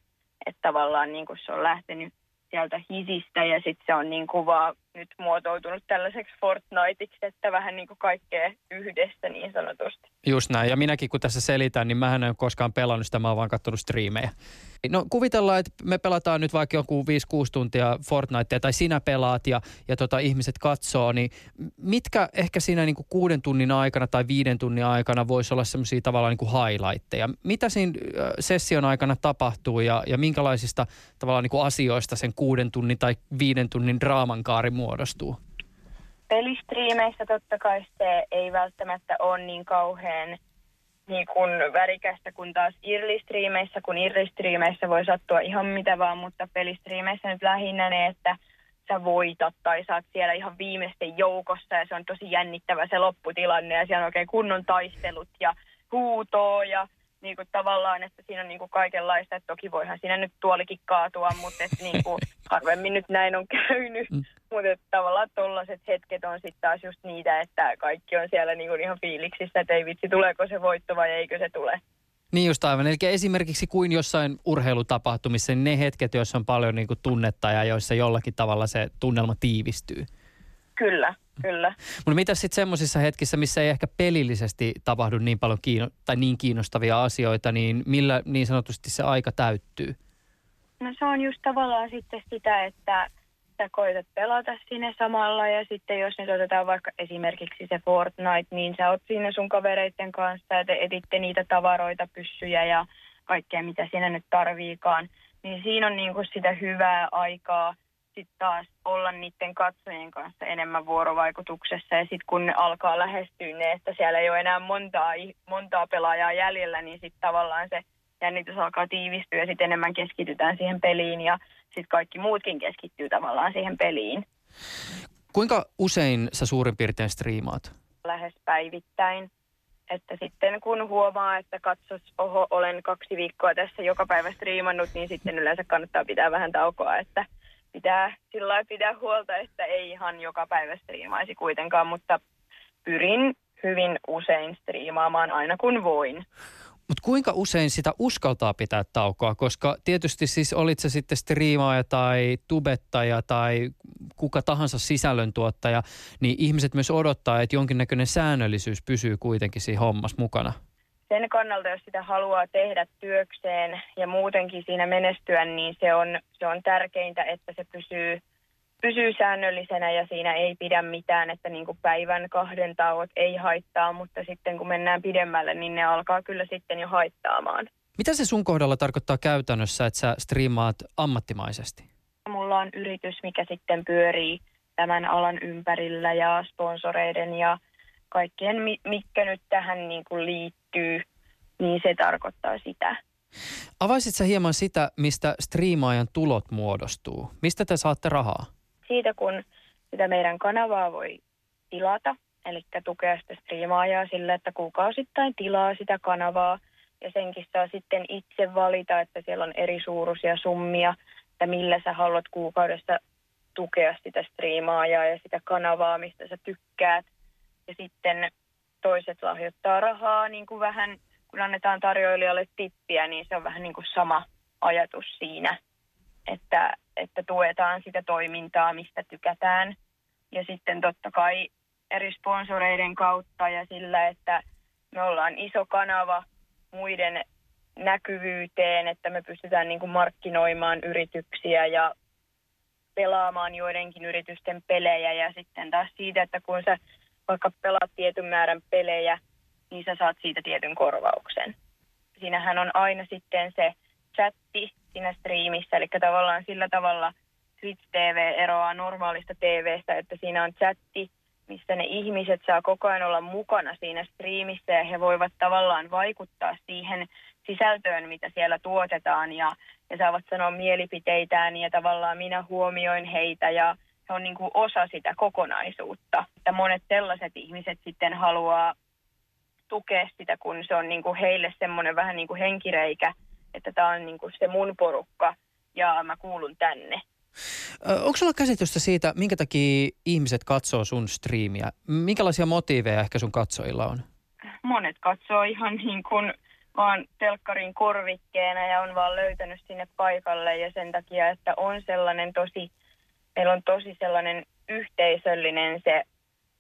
Että tavallaan niin kuin se on lähtenyt sieltä hisistä ja sitten se on niin kuin vaan nyt muotoutunut tällaiseksi Fortniteiksi, että vähän niin kuin kaikkea yhdessä niin sanotusti. Just näin. Ja minäkin kun tässä selitän, niin mä en ole koskaan pelannut sitä, mä oon vaan katsonut striimejä. No kuvitellaan, että me pelataan nyt vaikka joku 5-6 tuntia Fortnitea tai sinä pelaat ja, ja tota, ihmiset katsoo, niin mitkä ehkä siinä niin kuin kuuden tunnin aikana tai viiden tunnin aikana voisi olla semmoisia tavallaan niin kuin highlightteja? Mitä siinä session aikana tapahtuu ja, ja minkälaisista tavallaan niin kuin asioista sen kuuden tunnin tai viiden tunnin draaman kaari muodostuu? pelistriimeissä totta kai se ei välttämättä ole niin kauhean niin kuin värikästä kuin taas irlistriimeissä, kun irlistriimeissä voi sattua ihan mitä vaan, mutta pelistriimeissä nyt lähinnä ne, että sä voitat tai sä oot siellä ihan viimeisten joukossa ja se on tosi jännittävä se lopputilanne ja siellä on oikein kunnon taistelut ja huutoo ja niin kuin tavallaan, että siinä on niin kuin kaikenlaista, että toki voihan siinä nyt tuolikin kaatua, mutta että niin kuin *laughs* harvemmin nyt näin on käynyt. Mm. Mutta tavallaan tollaset hetket on sitten taas just niitä, että kaikki on siellä niin kuin ihan fiiliksissä, että ei vitsi, tuleeko se voitto vai eikö se tule. Niin just aivan. Eli esimerkiksi kuin jossain urheilutapahtumissa, niin ne hetket, joissa on paljon niin kuin tunnetta ja joissa jollakin tavalla se tunnelma tiivistyy. Kyllä, kyllä. Mutta mitä sitten semmoisissa hetkissä, missä ei ehkä pelillisesti tapahdu niin paljon kiino- tai niin kiinnostavia asioita, niin millä niin sanotusti se aika täyttyy? No se on just tavallaan sitten sitä, että sä koetat pelata siinä samalla ja sitten jos nyt otetaan vaikka esimerkiksi se Fortnite, niin sä oot siinä sun kavereiden kanssa ja te etitte niitä tavaroita, pyssyjä ja kaikkea mitä siinä nyt tarviikaan. Niin siinä on niinku sitä hyvää aikaa sitten taas olla niiden katsojien kanssa enemmän vuorovaikutuksessa ja sitten kun ne alkaa lähestyä ne, että siellä ei ole enää montaa, montaa pelaajaa jäljellä, niin sitten tavallaan se jännitys alkaa tiivistyä ja sitten enemmän keskitytään siihen peliin ja sitten kaikki muutkin keskittyy tavallaan siihen peliin Kuinka usein sä suurin piirtein striimaat? lähes päivittäin. Että sitten kun huomaa, että katsos, oho, olen kaksi viikkoa tässä joka päivä striimannut, niin sitten yleensä kannattaa pitää vähän taukoa, että pitää sillä pitää huolta, että ei ihan joka päivä striimaisi kuitenkaan, mutta pyrin hyvin usein striimaamaan aina kun voin. Mutta kuinka usein sitä uskaltaa pitää taukoa? Koska tietysti siis olit se sitten striimaaja tai tubettaja tai kuka tahansa sisällöntuottaja, niin ihmiset myös odottaa, että jonkinnäköinen säännöllisyys pysyy kuitenkin siinä hommassa mukana. Sen kannalta, jos sitä haluaa tehdä työkseen ja muutenkin siinä menestyä, niin se on, se on tärkeintä, että se pysyy pysyy säännöllisenä ja siinä ei pidä mitään, että niin kuin päivän kahden tauot ei haittaa, mutta sitten kun mennään pidemmälle, niin ne alkaa kyllä sitten jo haittaamaan. Mitä se sun kohdalla tarkoittaa käytännössä, että sä striimaat ammattimaisesti? Mulla on yritys, mikä sitten pyörii tämän alan ympärillä ja sponsoreiden ja kaikkien, mikä nyt tähän niin kuin liittyy, niin se tarkoittaa sitä. Avaisit sä hieman sitä, mistä striimaajan tulot muodostuu? Mistä te saatte rahaa? Siitä, kun sitä meidän kanavaa voi tilata, eli tukea sitä striimaajaa sillä, että kuukausittain tilaa sitä kanavaa – ja senkin saa sitten itse valita, että siellä on eri suuruisia summia, että millä sä haluat kuukaudessa tukea sitä striimaajaa ja sitä kanavaa, mistä sä tykkäät. Ja sitten toiset lahjoittaa rahaa niin kuin vähän, kun annetaan tarjoilijalle tippiä, niin se on vähän niin kuin sama ajatus siinä, että, että tuetaan sitä toimintaa, mistä tykätään. Ja sitten totta kai eri sponsoreiden kautta ja sillä, että me ollaan iso kanava, muiden näkyvyyteen, että me pystytään niin kuin markkinoimaan yrityksiä ja pelaamaan joidenkin yritysten pelejä ja sitten taas siitä, että kun sä vaikka pelaat tietyn määrän pelejä, niin sä saat siitä tietyn korvauksen. Siinähän on aina sitten se chatti siinä striimissä, eli tavallaan sillä tavalla Twitch TV eroaa normaalista TVstä, että siinä on chatti, missä ne ihmiset saa koko ajan olla mukana siinä striimissä ja he voivat tavallaan vaikuttaa siihen sisältöön, mitä siellä tuotetaan ja, ja saavat sanoa mielipiteitään ja tavallaan minä huomioin heitä ja se on niin kuin osa sitä kokonaisuutta. Että monet sellaiset ihmiset sitten haluaa tukea sitä, kun se on niin kuin heille semmoinen vähän niin kuin henkireikä, että tämä on niin kuin se mun porukka ja mä kuulun tänne. Onko sulla käsitystä siitä, minkä takia ihmiset katsoo sun striimiä? Minkälaisia motiiveja ehkä sun katsojilla on? Monet katsoo ihan niin kuin vaan telkkarin korvikkeena ja on vaan löytänyt sinne paikalle ja sen takia, että on sellainen tosi, meillä on tosi sellainen yhteisöllinen se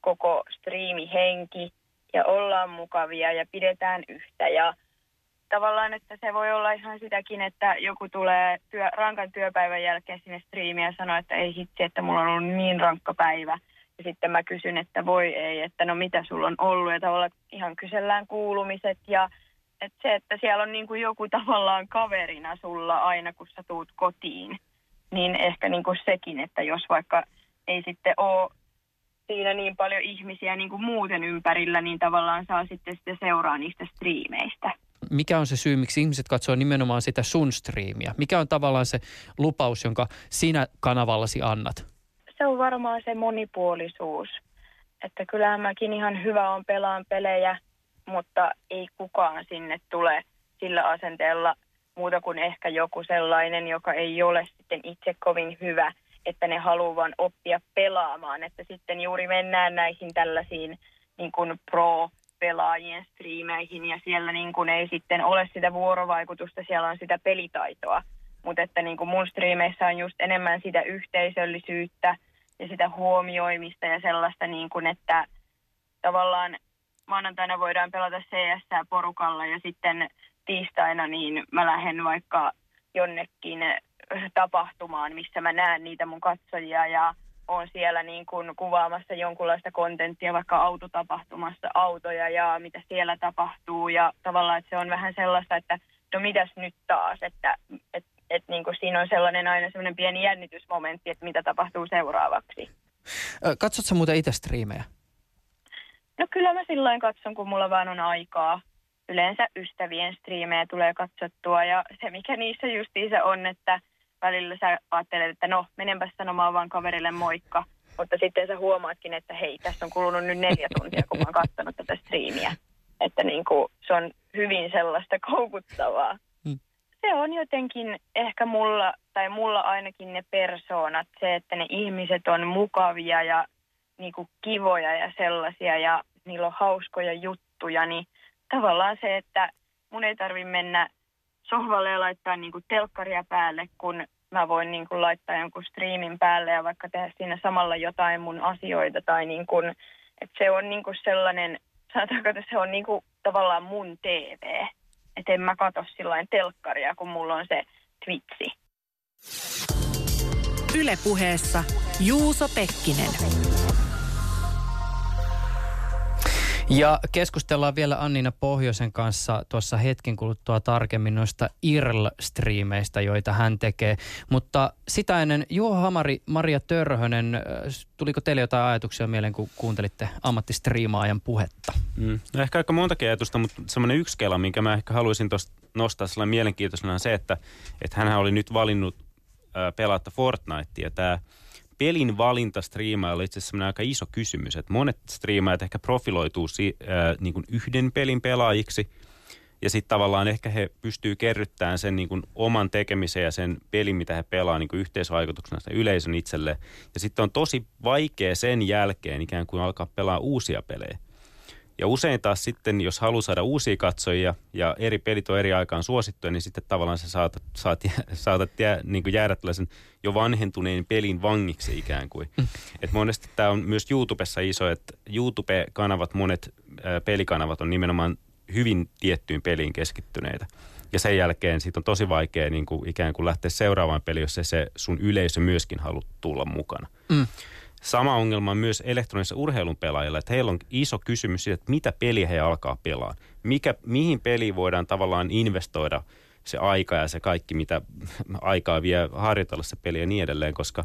koko striimihenki ja ollaan mukavia ja pidetään yhtä ja tavallaan, että se voi olla ihan sitäkin, että joku tulee työ, rankan työpäivän jälkeen sinne striimiin ja sanoo, että ei hitsi, että mulla on ollut niin rankka päivä. Ja sitten mä kysyn, että voi ei, että no mitä sulla on ollut. Ja tavallaan ihan kysellään kuulumiset ja että se, että siellä on niin kuin joku tavallaan kaverina sulla aina, kun sä tuut kotiin. Niin ehkä niin kuin sekin, että jos vaikka ei sitten ole siinä niin paljon ihmisiä niin kuin muuten ympärillä, niin tavallaan saa sitten sitä seuraa niistä striimeistä mikä on se syy, miksi ihmiset katsoo nimenomaan sitä sun striimiä? Mikä on tavallaan se lupaus, jonka sinä kanavallasi annat? Se on varmaan se monipuolisuus. Että kyllähän mäkin ihan hyvä on pelaan pelejä, mutta ei kukaan sinne tule sillä asenteella muuta kuin ehkä joku sellainen, joka ei ole sitten itse kovin hyvä, että ne haluavat oppia pelaamaan. Että sitten juuri mennään näihin tällaisiin niin kuin pro pelaajien striimeihin ja siellä niin kuin ei sitten ole sitä vuorovaikutusta, siellä on sitä pelitaitoa. Mutta että niin kuin mun striimeissä on just enemmän sitä yhteisöllisyyttä ja sitä huomioimista ja sellaista, niin kuin, että tavallaan maanantaina voidaan pelata CS porukalla ja sitten tiistaina niin mä lähden vaikka jonnekin tapahtumaan, missä mä näen niitä mun katsojia ja on siellä niin kuin kuvaamassa jonkunlaista kontenttia vaikka autotapahtumassa autoja ja mitä siellä tapahtuu ja tavallaan, että se on vähän sellaista, että no mitäs nyt taas, että et, et niin kuin siinä on sellainen aina sellainen pieni jännitysmomentti, että mitä tapahtuu seuraavaksi. Katsotko muuten itse striimejä? No kyllä mä silloin katson, kun mulla vaan on aikaa. Yleensä ystävien striimejä tulee katsottua ja se mikä niissä justiinsa on, että – välillä sä ajattelet, että no, menenpä sanomaan vaan kaverille moikka. Mutta sitten sä huomaatkin, että hei, tässä on kulunut nyt neljä tuntia, kun mä oon katsonut tätä striimiä. Että niin kuin, se on hyvin sellaista koukuttavaa. Hmm. Se on jotenkin ehkä mulla, tai mulla ainakin ne persoonat, se, että ne ihmiset on mukavia ja niin kuin kivoja ja sellaisia ja niillä on hauskoja juttuja, niin tavallaan se, että mun ei tarvi mennä sohvalle ja laittaa niin kuin telkkaria päälle, kun mä voin niin kuin laittaa jonkun striimin päälle ja vaikka tehdä siinä samalla jotain mun asioita. Tai niin kuin, että se on niin kuin sellainen, sanotaanko, että se on niin kuin tavallaan mun TV. Että en mä katso sillain telkkaria, kun mulla on se Twitchi. Ylepuheessa Juuso Pekkinen. Ja keskustellaan vielä Annina Pohjoisen kanssa tuossa hetken kuluttua tarkemmin noista IRL-striimeistä, joita hän tekee. Mutta sitä ennen Juho Hamari, Maria Törhönen, äh, tuliko teille jotain ajatuksia mieleen, kun kuuntelitte ammattistriimaajan puhetta? Mm. No ehkä aika montakin ajatusta, mutta semmoinen yksi kela, minkä mä ehkä haluaisin tuosta nostaa sellainen mielenkiintoisena on se, että, että hän oli nyt valinnut äh, pelata Fortnitea. Tämä pelin valinta striimailla on itse asiassa aika iso kysymys. Että monet striimaajat ehkä profiloituu si, ää, niin kuin yhden pelin pelaajiksi ja sitten tavallaan ehkä he pystyy kerryttämään sen niin kuin oman tekemisen ja sen pelin, mitä he pelaa niin kuin yhteisvaikutuksena sitä yleisön itselle. Ja sitten on tosi vaikea sen jälkeen ikään kuin alkaa pelaa uusia pelejä. Ja usein taas sitten, jos haluaa saada uusia katsojia ja eri pelit on eri aikaan suosittuja, niin sitten tavallaan sä saatat, saat, saatat jää, niin kuin jäädä tällaisen jo vanhentuneen pelin vangiksi ikään kuin. Mm. Et monesti tämä on myös YouTubessa iso, että YouTube-kanavat, monet äh, pelikanavat on nimenomaan hyvin tiettyyn peliin keskittyneitä. Ja sen jälkeen siitä on tosi vaikea niin kuin ikään kuin lähteä seuraavaan peliin, jos se, se sun yleisö myöskin haluaa tulla mukana. Mm. Sama ongelma on myös elektronisessa urheilun pelaajilla, että heillä on iso kysymys siitä, että mitä peliä he alkaa pelaa. Mikä, mihin peliin voidaan tavallaan investoida se aika ja se kaikki, mitä aikaa vie harjoitella se peli ja niin edelleen, koska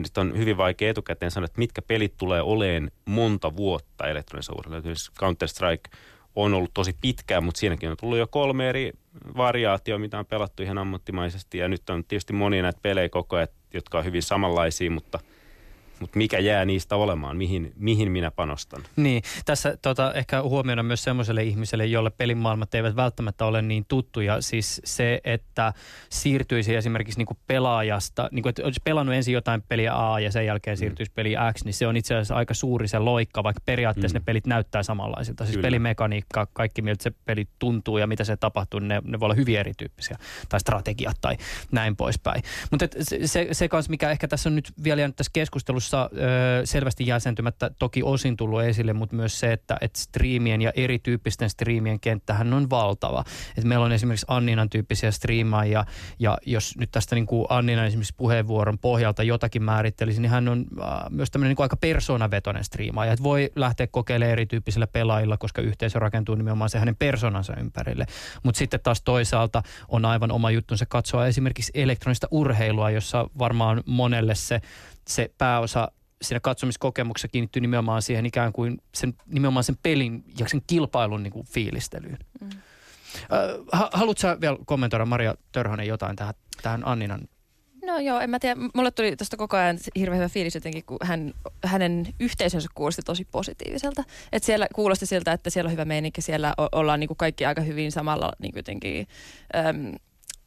nyt on hyvin vaikea etukäteen sanoa, että mitkä pelit tulee oleen monta vuotta elektronisessa urheilussa. Counter-Strike on ollut tosi pitkään, mutta siinäkin on tullut jo kolme eri variaatioa, mitä on pelattu ihan ammattimaisesti. Ja nyt on tietysti monia näitä pelejä koko ajan, jotka on hyvin samanlaisia, mutta – mutta mikä jää niistä olemaan, mihin, mihin minä panostan. Niin, tässä tota, ehkä huomiona myös semmoiselle ihmiselle, jolle pelimaailmat eivät välttämättä ole niin tuttuja. Siis se, että siirtyisi esimerkiksi niinku pelaajasta, niinku, että olisi pelannut ensin jotain peliä A ja sen jälkeen mm. siirtyisi mm. peli X, niin se on itse asiassa aika suuri se loikka, vaikka periaatteessa mm. ne pelit näyttää samanlaisilta. Siis Kyllä. pelimekaniikka, kaikki miltä se peli tuntuu ja mitä se tapahtuu, niin ne, ne voi olla hyvin erityyppisiä. Tai strategiat tai näin poispäin. Mutta se, se, se kanssa, mikä ehkä tässä on nyt vielä jäänyt tässä keskustelussa tuossa selvästi jäsentymättä toki osin tullut esille, mutta myös se, että, että striimien ja erityyppisten striimien kenttähän on valtava. Et meillä on esimerkiksi Anninan tyyppisiä striimaajia, ja jos nyt tästä niin kuin Anninan esimerkiksi puheenvuoron pohjalta jotakin määrittelisi, niin hän on myös tämmöinen niin kuin aika persoonavetoinen striimaaja. Että voi lähteä kokeilemaan erityyppisillä pelaajilla, koska yhteisö rakentuu nimenomaan se hänen persoonansa ympärille. Mutta sitten taas toisaalta on aivan oma juttunsa katsoa esimerkiksi elektronista urheilua, jossa varmaan monelle se se pääosa siinä katsomiskokemuksessa kiinnittyy nimenomaan siihen ikään kuin sen, nimenomaan sen pelin ja sen kilpailun niin kuin fiilistelyyn. Mm. haluatko vielä kommentoida Maria Törhönen jotain tähän, tähän Anninan No joo, en mä tiedä. Mulle tuli tuosta koko ajan hirveän hyvä fiilis jotenkin, kun hän, hänen yhteisönsä kuulosti tosi positiiviselta. Että siellä kuulosti siltä, että siellä on hyvä meininki, siellä ollaan niin kuin kaikki aika hyvin samalla niin kuin jotenkin, äm,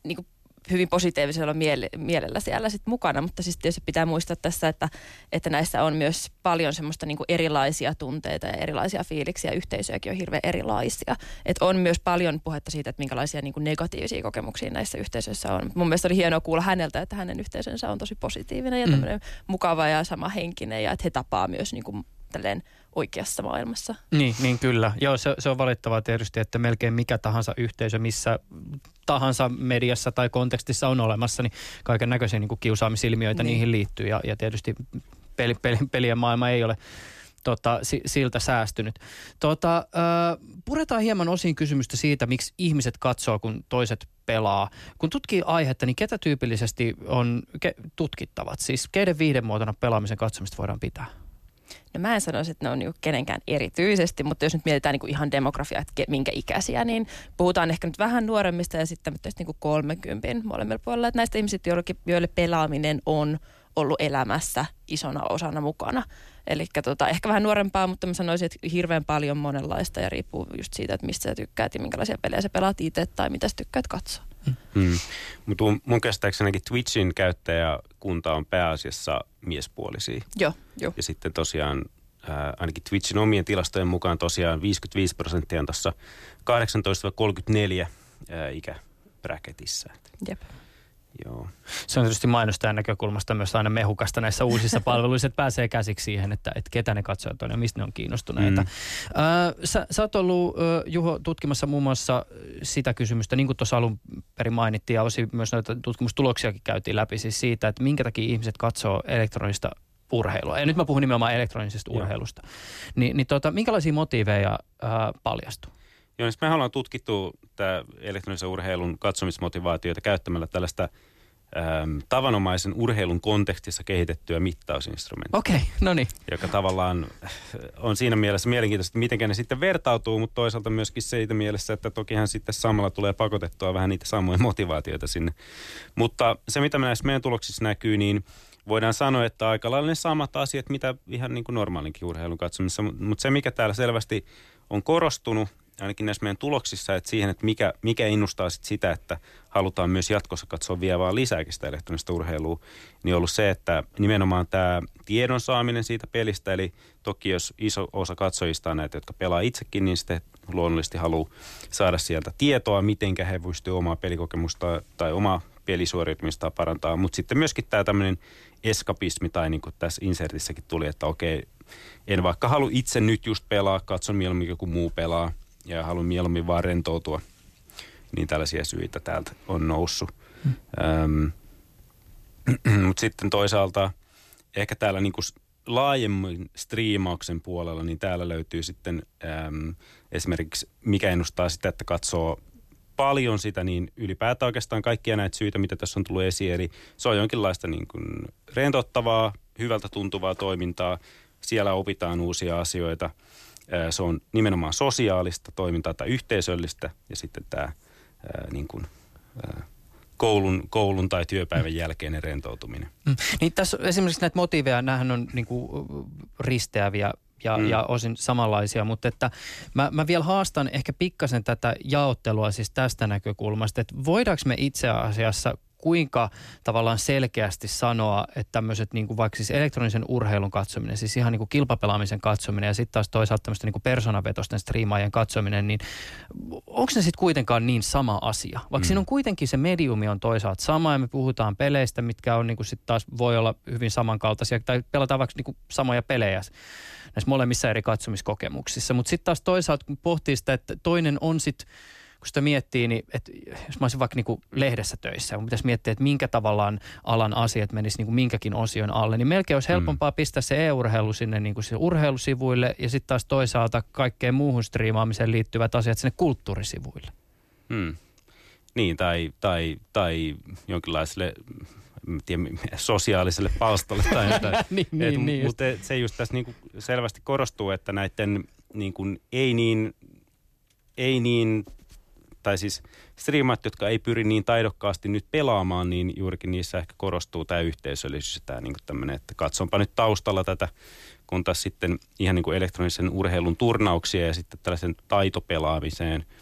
niin kuin hyvin positiivisella miele- mielellä siellä sit mukana, mutta siis tietysti pitää muistaa tässä, että, että näissä on myös paljon semmoista niin kuin erilaisia tunteita ja erilaisia fiiliksiä, yhteisöjäkin on hirveän erilaisia. Et on myös paljon puhetta siitä, että minkälaisia niin kuin negatiivisia kokemuksia näissä yhteisöissä on. Mun mielestä oli hienoa kuulla häneltä, että hänen yhteisönsä on tosi positiivinen ja mm. mukava ja sama henkinen ja että he tapaa myös niin kuin tälleen oikeassa maailmassa. Niin, niin kyllä. Joo, se, se on valittavaa tietysti, että melkein mikä tahansa yhteisö, missä tahansa mediassa tai kontekstissa on olemassa, niin kaiken näköisiä niin kiusaamisilmiöitä niin. niihin liittyy. Ja, ja tietysti peli, peli, pelien maailma ei ole tota, siltä säästynyt. Tota, äh, puretaan hieman osin kysymystä siitä, miksi ihmiset katsoo, kun toiset pelaa. Kun tutkii aihetta, niin ketä tyypillisesti on ke, tutkittavat? Siis keiden viihdemuotona pelaamisen katsomista voidaan pitää? No mä en sanoisi, että ne on niinku kenenkään erityisesti, mutta jos nyt mietitään niinku ihan demografia, että minkä ikäisiä, niin puhutaan ehkä nyt vähän nuoremmista ja sitten niinku 30 molemmilla puolella. Että näistä ihmisistä, joille pelaaminen on ollut elämässä isona osana mukana. Eli tota, ehkä vähän nuorempaa, mutta mä sanoisin, että hirveän paljon monenlaista ja riippuu just siitä, että mistä sä tykkäät ja minkälaisia pelejä sä pelaat itse tai mitä sä tykkäät katsoa. Mm. Mutta mun käsittääkseni Twitchin käyttäjäkunta on pääasiassa miespuolisia. Joo, jo. Ja sitten tosiaan ää, ainakin Twitchin omien tilastojen mukaan tosiaan 55 prosenttia on tuossa 18-34 ää, ikäbräketissä. Jep. Joo. Se on tietysti mainostajan näkökulmasta myös aina mehukasta näissä uusissa *laughs* palveluissa, että pääsee käsiksi siihen, että, että ketä ne katsojat on ja mistä ne on kiinnostuneita. Mm. Ö, sä, sä oot ollut, Juho, tutkimassa muun muassa sitä kysymystä, niin kuin tuossa alun perin mainittiin, ja osin myös noita tutkimustuloksiakin käytiin läpi siis siitä, että minkä takia ihmiset katsoo elektronista urheilua. Ja nyt mä puhun nimenomaan elektronisesta Joo. urheilusta. Ni, niin tota, minkälaisia motiiveja ää, paljastuu? Joo, niin me ollaan tutkittu tämä elektronisen urheilun katsomismotivaatioita käyttämällä tällaista äm, tavanomaisen urheilun kontekstissa kehitettyä mittausinstrumenttia. Okei, okay, no niin. Joka tavallaan äh, on siinä mielessä mielenkiintoista, että miten ne sitten vertautuu, mutta toisaalta myöskin siitä mielessä, että tokihan sitten samalla tulee pakotettua vähän niitä samoja motivaatioita sinne. Mutta se, mitä näissä meidän tuloksissa näkyy, niin voidaan sanoa, että aika lailla ne samat asiat, mitä ihan niin kuin normaalinkin urheilun katsomissa. Mutta se, mikä täällä selvästi on korostunut, ainakin näissä meidän tuloksissa, että siihen, että mikä, mikä innustaa sit sitä, että halutaan myös jatkossa katsoa vielä vaan lisääkin sitä elektronista urheilua, niin ollut se, että nimenomaan tämä tiedon saaminen siitä pelistä, eli toki jos iso osa katsojista on näitä, jotka pelaa itsekin, niin sitten luonnollisesti haluaa saada sieltä tietoa, miten he pystyvät omaa pelikokemusta tai omaa pelisuoriutumista parantaa, mutta sitten myöskin tämä tämmöinen eskapismi, tai niin kuin tässä insertissäkin tuli, että okei, en vaikka halua itse nyt just pelaa, katson mieluummin joku muu pelaa, ja haluan mieluummin vaan rentoutua, niin tällaisia syitä täältä on noussut. Hmm. *clears throat* mutta sitten toisaalta ehkä täällä niin kuin laajemmin striimauksen puolella, niin täällä löytyy sitten äm, esimerkiksi, mikä ennustaa sitä, että katsoo paljon sitä, niin ylipäätään oikeastaan kaikkia näitä syitä, mitä tässä on tullut esiin. Eli se on jonkinlaista niin kuin rentouttavaa, hyvältä tuntuvaa toimintaa. Siellä opitaan uusia asioita. Se on nimenomaan sosiaalista toimintaa tai yhteisöllistä ja sitten tämä niin kuin, koulun, koulun tai työpäivän jälkeinen rentoutuminen. Mm. Niin tässä esimerkiksi näitä motiiveja, nämähän on niin kuin risteäviä ja, mm. ja osin samanlaisia, mutta että mä, mä vielä haastan ehkä pikkasen tätä jaottelua siis tästä näkökulmasta, että voidaanko me itse asiassa kuinka tavallaan selkeästi sanoa, että tämmöiset niin kuin vaikka siis elektronisen urheilun katsominen, siis ihan niin kuin kilpapelaamisen katsominen ja sitten taas toisaalta tämmöisten niin kuin personavetosten striimaajien katsominen, niin onko ne sitten kuitenkaan niin sama asia? Vaikka mm. siinä on kuitenkin se mediumi on toisaalta sama ja me puhutaan peleistä, mitkä on niin kuin sitten taas voi olla hyvin samankaltaisia tai pelataan vaikka niin kuin samoja pelejä näissä molemmissa eri katsomiskokemuksissa. Mutta sitten taas toisaalta kun pohtii sitä, että toinen on sitten kun sitä miettii, niin että jos mä olisin vaikka niin kuin lehdessä töissä, mun pitäisi miettiä, että minkä tavallaan alan asiat menis niin kuin minkäkin osion alle, niin melkein olisi helpompaa mm. pistää se e-urheilu sinne niin kuin se urheilusivuille ja sitten taas toisaalta kaikkeen muuhun striimaamiseen liittyvät asiat sinne kulttuurisivuille. Mm. Niin, tai, tai, tai jonkinlaiselle tiedä, sosiaaliselle palstalle tai jotain. *laughs* niin, niin, niin mutta se just tässä niin kuin selvästi korostuu, että näiden niin kuin, ei niin, ei niin tai siis striimat, jotka ei pyri niin taidokkaasti nyt pelaamaan, niin juurikin niissä ehkä korostuu tämä yhteisöllisyys ja tämä niin tämmöinen, että katsonpa nyt taustalla tätä, kun taas sitten ihan niin kuin elektronisen urheilun turnauksia ja sitten tällaisen taitopelaamiseen –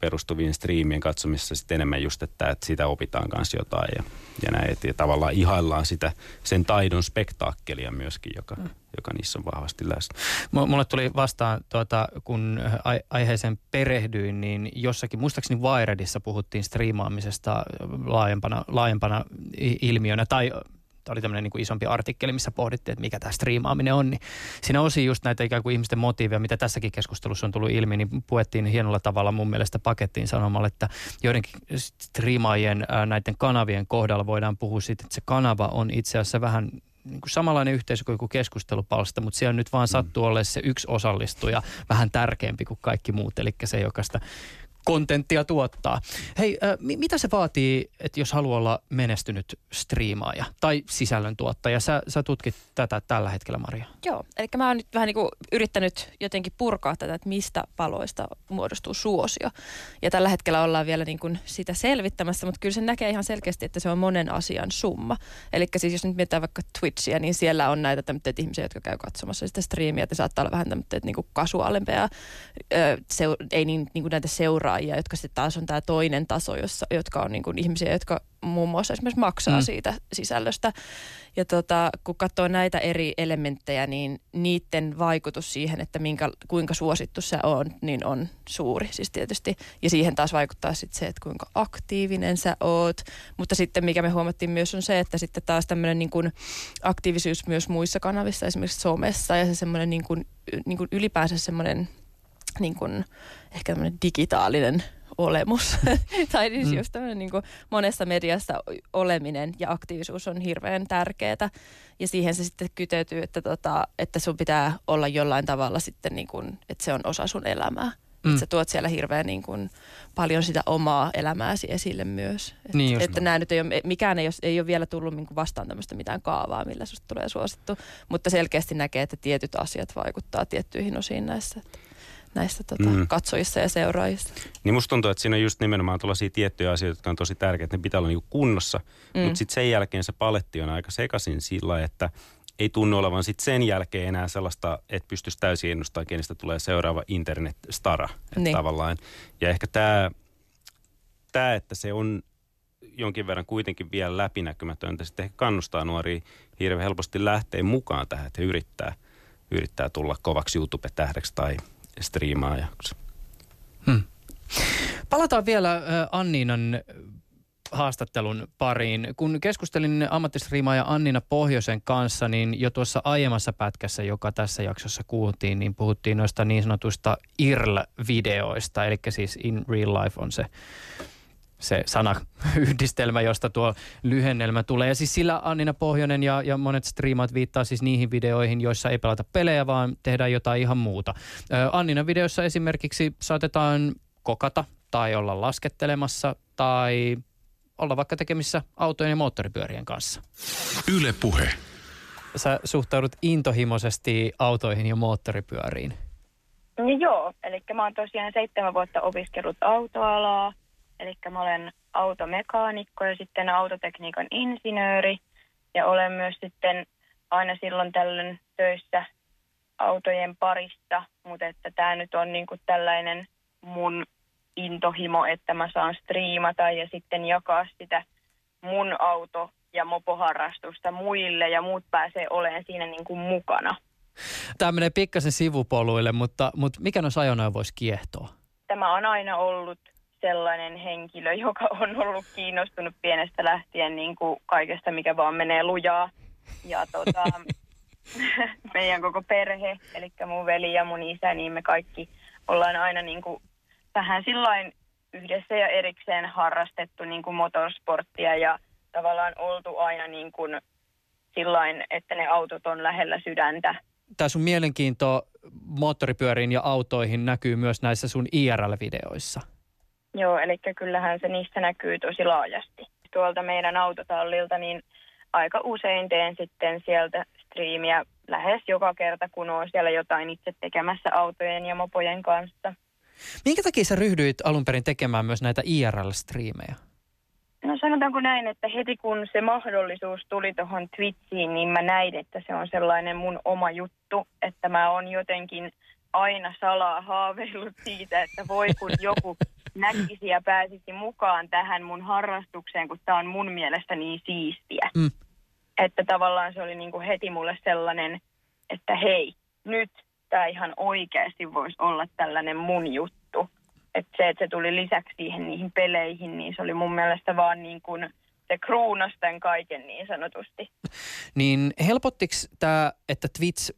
perustuvien striimien katsomisessa sitten enemmän just, että, että siitä opitaan kanssa jotain ja, ja näin, että ja tavallaan ihaillaan sitä sen taidon spektaakkelia myöskin, joka, mm. joka niissä on vahvasti läsnä. Mulle tuli vastaan, tuota, kun aiheeseen perehdyin, niin jossakin, muistaakseni Wiredissa puhuttiin striimaamisesta laajempana, laajempana ilmiönä, tai oli tämmöinen niin kuin isompi artikkeli, missä pohdittiin, että mikä tämä striimaaminen on, niin siinä osin just näitä ikään kuin ihmisten motiiveja, mitä tässäkin keskustelussa on tullut ilmi, niin puettiin hienolla tavalla mun mielestä pakettiin sanomalla, että joidenkin striimaajien näiden kanavien kohdalla voidaan puhua siitä, että se kanava on itse asiassa vähän niin kuin samanlainen yhteisö kuin keskustelupalsta, mutta siellä nyt vaan sattuu mm. olemaan se yksi osallistuja vähän tärkeämpi kuin kaikki muut, eli se, joka sitä kontenttia tuottaa. Hei, äh, mitä se vaatii, että jos haluaa olla menestynyt striimaaja tai sisällöntuottaja? Sä, sä tutkit tätä tällä hetkellä, Maria. Joo, eli mä oon nyt vähän niin kuin yrittänyt jotenkin purkaa tätä, että mistä paloista muodostuu suosio. Ja tällä hetkellä ollaan vielä niin kuin sitä selvittämässä, mutta kyllä se näkee ihan selkeästi, että se on monen asian summa. Eli siis jos nyt mietitään vaikka Twitchiä, niin siellä on näitä tämmöitä ihmisiä, jotka käy katsomassa sitä striimiä, että saattaa olla vähän tämmöitä niin kuin kasuaalempia, ei niin, niin kuin näitä seuraa seuraajia, jotka sitten taas on tämä toinen taso, jossa, jotka on niin kuin ihmisiä, jotka muun muassa esimerkiksi maksaa mm. siitä sisällöstä. Ja tota, kun katsoo näitä eri elementtejä, niin niiden vaikutus siihen, että minkä, kuinka suosittu se on, niin on suuri siis tietysti. Ja siihen taas vaikuttaa sitten se, että kuinka aktiivinen sä oot. Mutta sitten mikä me huomattiin myös on se, että sitten taas tämmöinen niin kuin aktiivisuus myös muissa kanavissa, esimerkiksi somessa ja se semmoinen niin kuin, niin kuin ylipäänsä semmoinen niin kuin, ehkä tämmöinen digitaalinen olemus. *laughs* tai siis mm. just tämmöinen niin monessa mediassa oleminen ja aktiivisuus on hirveän tärkeää. Ja siihen se sitten kyteytyy, että, tota, että sun pitää olla jollain tavalla sitten, niin kuin, että se on osa sun elämää. Mm. Että sä tuot siellä hirveän niin kuin, paljon sitä omaa elämääsi esille myös. Et, niin että nämä nyt ei ole, mikään ei ole, ei ole vielä tullut niin kuin vastaan tämmöistä mitään kaavaa, millä susta tulee suosittu. Mutta selkeästi näkee, että tietyt asiat vaikuttaa tiettyihin osiin näissä. Että näissä tota, mm. katsojissa ja seuraajissa. Niin musta tuntuu, että siinä on just nimenomaan tällaisia tiettyjä asioita, jotka on tosi tärkeitä, ne pitää olla niinku kunnossa. Mm. Mutta sitten sen jälkeen se paletti on aika sekaisin sillä, että ei tunnu olevan sitten sen jälkeen enää sellaista, että pystyisi täysin ennustamaan, kenestä tulee seuraava internet-stara. Niin. Tavallaan. Ja ehkä tämä, tää, että se on jonkin verran kuitenkin vielä läpinäkymätöntä, sitten ehkä kannustaa nuoria hirveän helposti lähteä mukaan tähän, että he yrittää, yrittää tulla kovaksi YouTube-tähdeksi tai striimaajaksi. Hmm. Palataan vielä Anniinan haastattelun pariin. Kun keskustelin ammattistriimaaja Annina Pohjoisen kanssa, niin jo tuossa aiemmassa pätkässä, joka tässä jaksossa kuultiin, niin puhuttiin noista niin sanotusta IRL-videoista, eli siis in real life on se se sanayhdistelmä, josta tuo lyhennelmä tulee. Ja siis sillä Annina Pohjonen ja, ja monet striimat viittaa siis niihin videoihin, joissa ei pelata pelejä, vaan tehdään jotain ihan muuta. Ö, Annina videossa esimerkiksi saatetaan kokata tai olla laskettelemassa tai olla vaikka tekemissä autojen ja moottoripyörien kanssa. Yle Puhe. Sä suhtaudut intohimoisesti autoihin ja moottoripyöriin. No joo, eli mä oon tosiaan seitsemän vuotta opiskellut autoalaa – Eli mä olen automekaanikko ja sitten autotekniikan insinööri ja olen myös sitten aina silloin tällöin töissä autojen parista, mutta että tämä nyt on niin kuin tällainen mun intohimo, että mä saan striimata ja sitten jakaa sitä mun auto- ja mopoharrastusta muille ja muut pääsee olemaan siinä niin kuin mukana. Tämä menee pikkasen sivupoluille, mutta, mutta mikä noissa ajoneuvoissa kiehtoo? Tämä on aina ollut sellainen henkilö, *laughs* joka on ollut kiinnostunut pienestä lähtien niin kuin kaikesta, mikä vaan menee lujaa. Ja tota, *laughs* meidän koko perhe, eli mun veli ja mun isä, niin me kaikki ollaan aina niin kuin vähän sillain yhdessä ja erikseen harrastettu niin kuin motorsporttia ja tavallaan oltu aina niin kuin sillain, että ne autot on lähellä sydäntä. Tämä sun mielenkiinto moottoripyöriin ja autoihin näkyy myös näissä sun IRL-videoissa. Joo, eli kyllähän se niissä näkyy tosi laajasti. Tuolta meidän autotallilta niin aika usein teen sitten sieltä striimiä lähes joka kerta, kun on siellä jotain itse tekemässä autojen ja mopojen kanssa. Minkä takia sä ryhdyit alun perin tekemään myös näitä IRL-striimejä? No sanotaanko näin, että heti kun se mahdollisuus tuli tuohon Twitchiin, niin mä näin, että se on sellainen mun oma juttu, että mä oon jotenkin aina salaa haaveillut siitä, että voi kun joku *laughs* näkisi ja pääsisi mukaan tähän mun harrastukseen, kun tämä on mun mielestä niin siistiä. Mm. Että tavallaan se oli niin kuin heti mulle sellainen, että hei, nyt tämä ihan oikeasti voisi olla tällainen mun juttu. Että se, että se tuli lisäksi siihen niihin peleihin, niin se oli mun mielestä vaan niin kuin se kruunas tämän kaiken niin sanotusti. Niin helpottiko tämä, että Twitch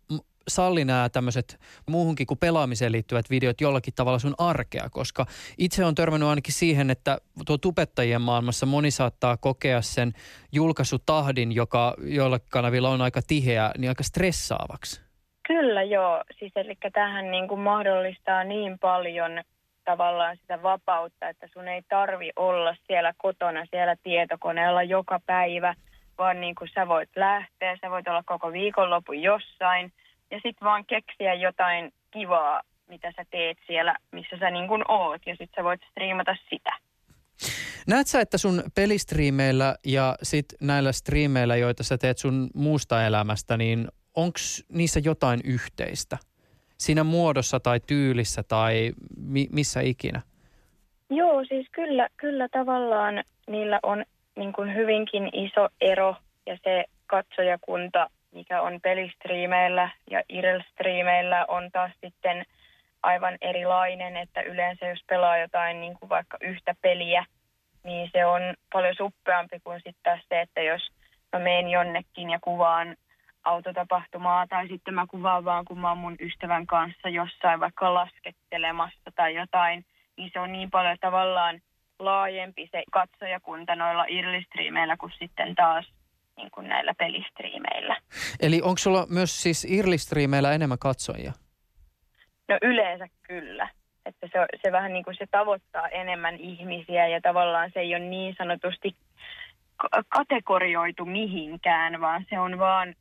salli nämä tämmöiset muuhunkin kuin pelaamiseen liittyvät videot jollakin tavalla sun arkea, koska itse on törmännyt ainakin siihen, että tuo tubettajien maailmassa moni saattaa kokea sen julkaisutahdin, joka joillakin kanavilla on aika tiheä, niin aika stressaavaksi. Kyllä joo, siis eli tähän niin kuin mahdollistaa niin paljon tavallaan sitä vapautta, että sun ei tarvi olla siellä kotona, siellä tietokoneella joka päivä, vaan niin kuin sä voit lähteä, sä voit olla koko viikonlopun jossain – ja sitten vaan keksiä jotain kivaa, mitä sä teet siellä, missä sä niin oot, ja sitten sä voit striimata sitä. Näet sä, että sun pelistriimeillä ja sit näillä striimeillä, joita sä teet sun muusta elämästä, niin onko niissä jotain yhteistä? Siinä muodossa tai tyylissä tai mi- missä ikinä? Joo, siis kyllä, kyllä tavallaan niillä on niin kuin hyvinkin iso ero ja se katsojakunta, mikä on pelistriimeillä ja irelstriimeillä on taas sitten aivan erilainen, että yleensä jos pelaa jotain niin kuin vaikka yhtä peliä, niin se on paljon suppeampi kuin sitten taas se, että jos mä menen jonnekin ja kuvaan autotapahtumaa tai sitten mä kuvaan vaan, kun mä oon mun ystävän kanssa jossain vaikka laskettelemassa tai jotain, niin se on niin paljon tavallaan laajempi se katsojakunta noilla irlistriimeillä kuin sitten taas niin kuin näillä pelistriimeillä. Eli onko sulla myös siis irlistriimeillä enemmän katsojia? No yleensä kyllä. Että se, se vähän niin kuin se tavoittaa enemmän ihmisiä ja tavallaan se ei ole niin sanotusti kategorioitu mihinkään, vaan se on vaan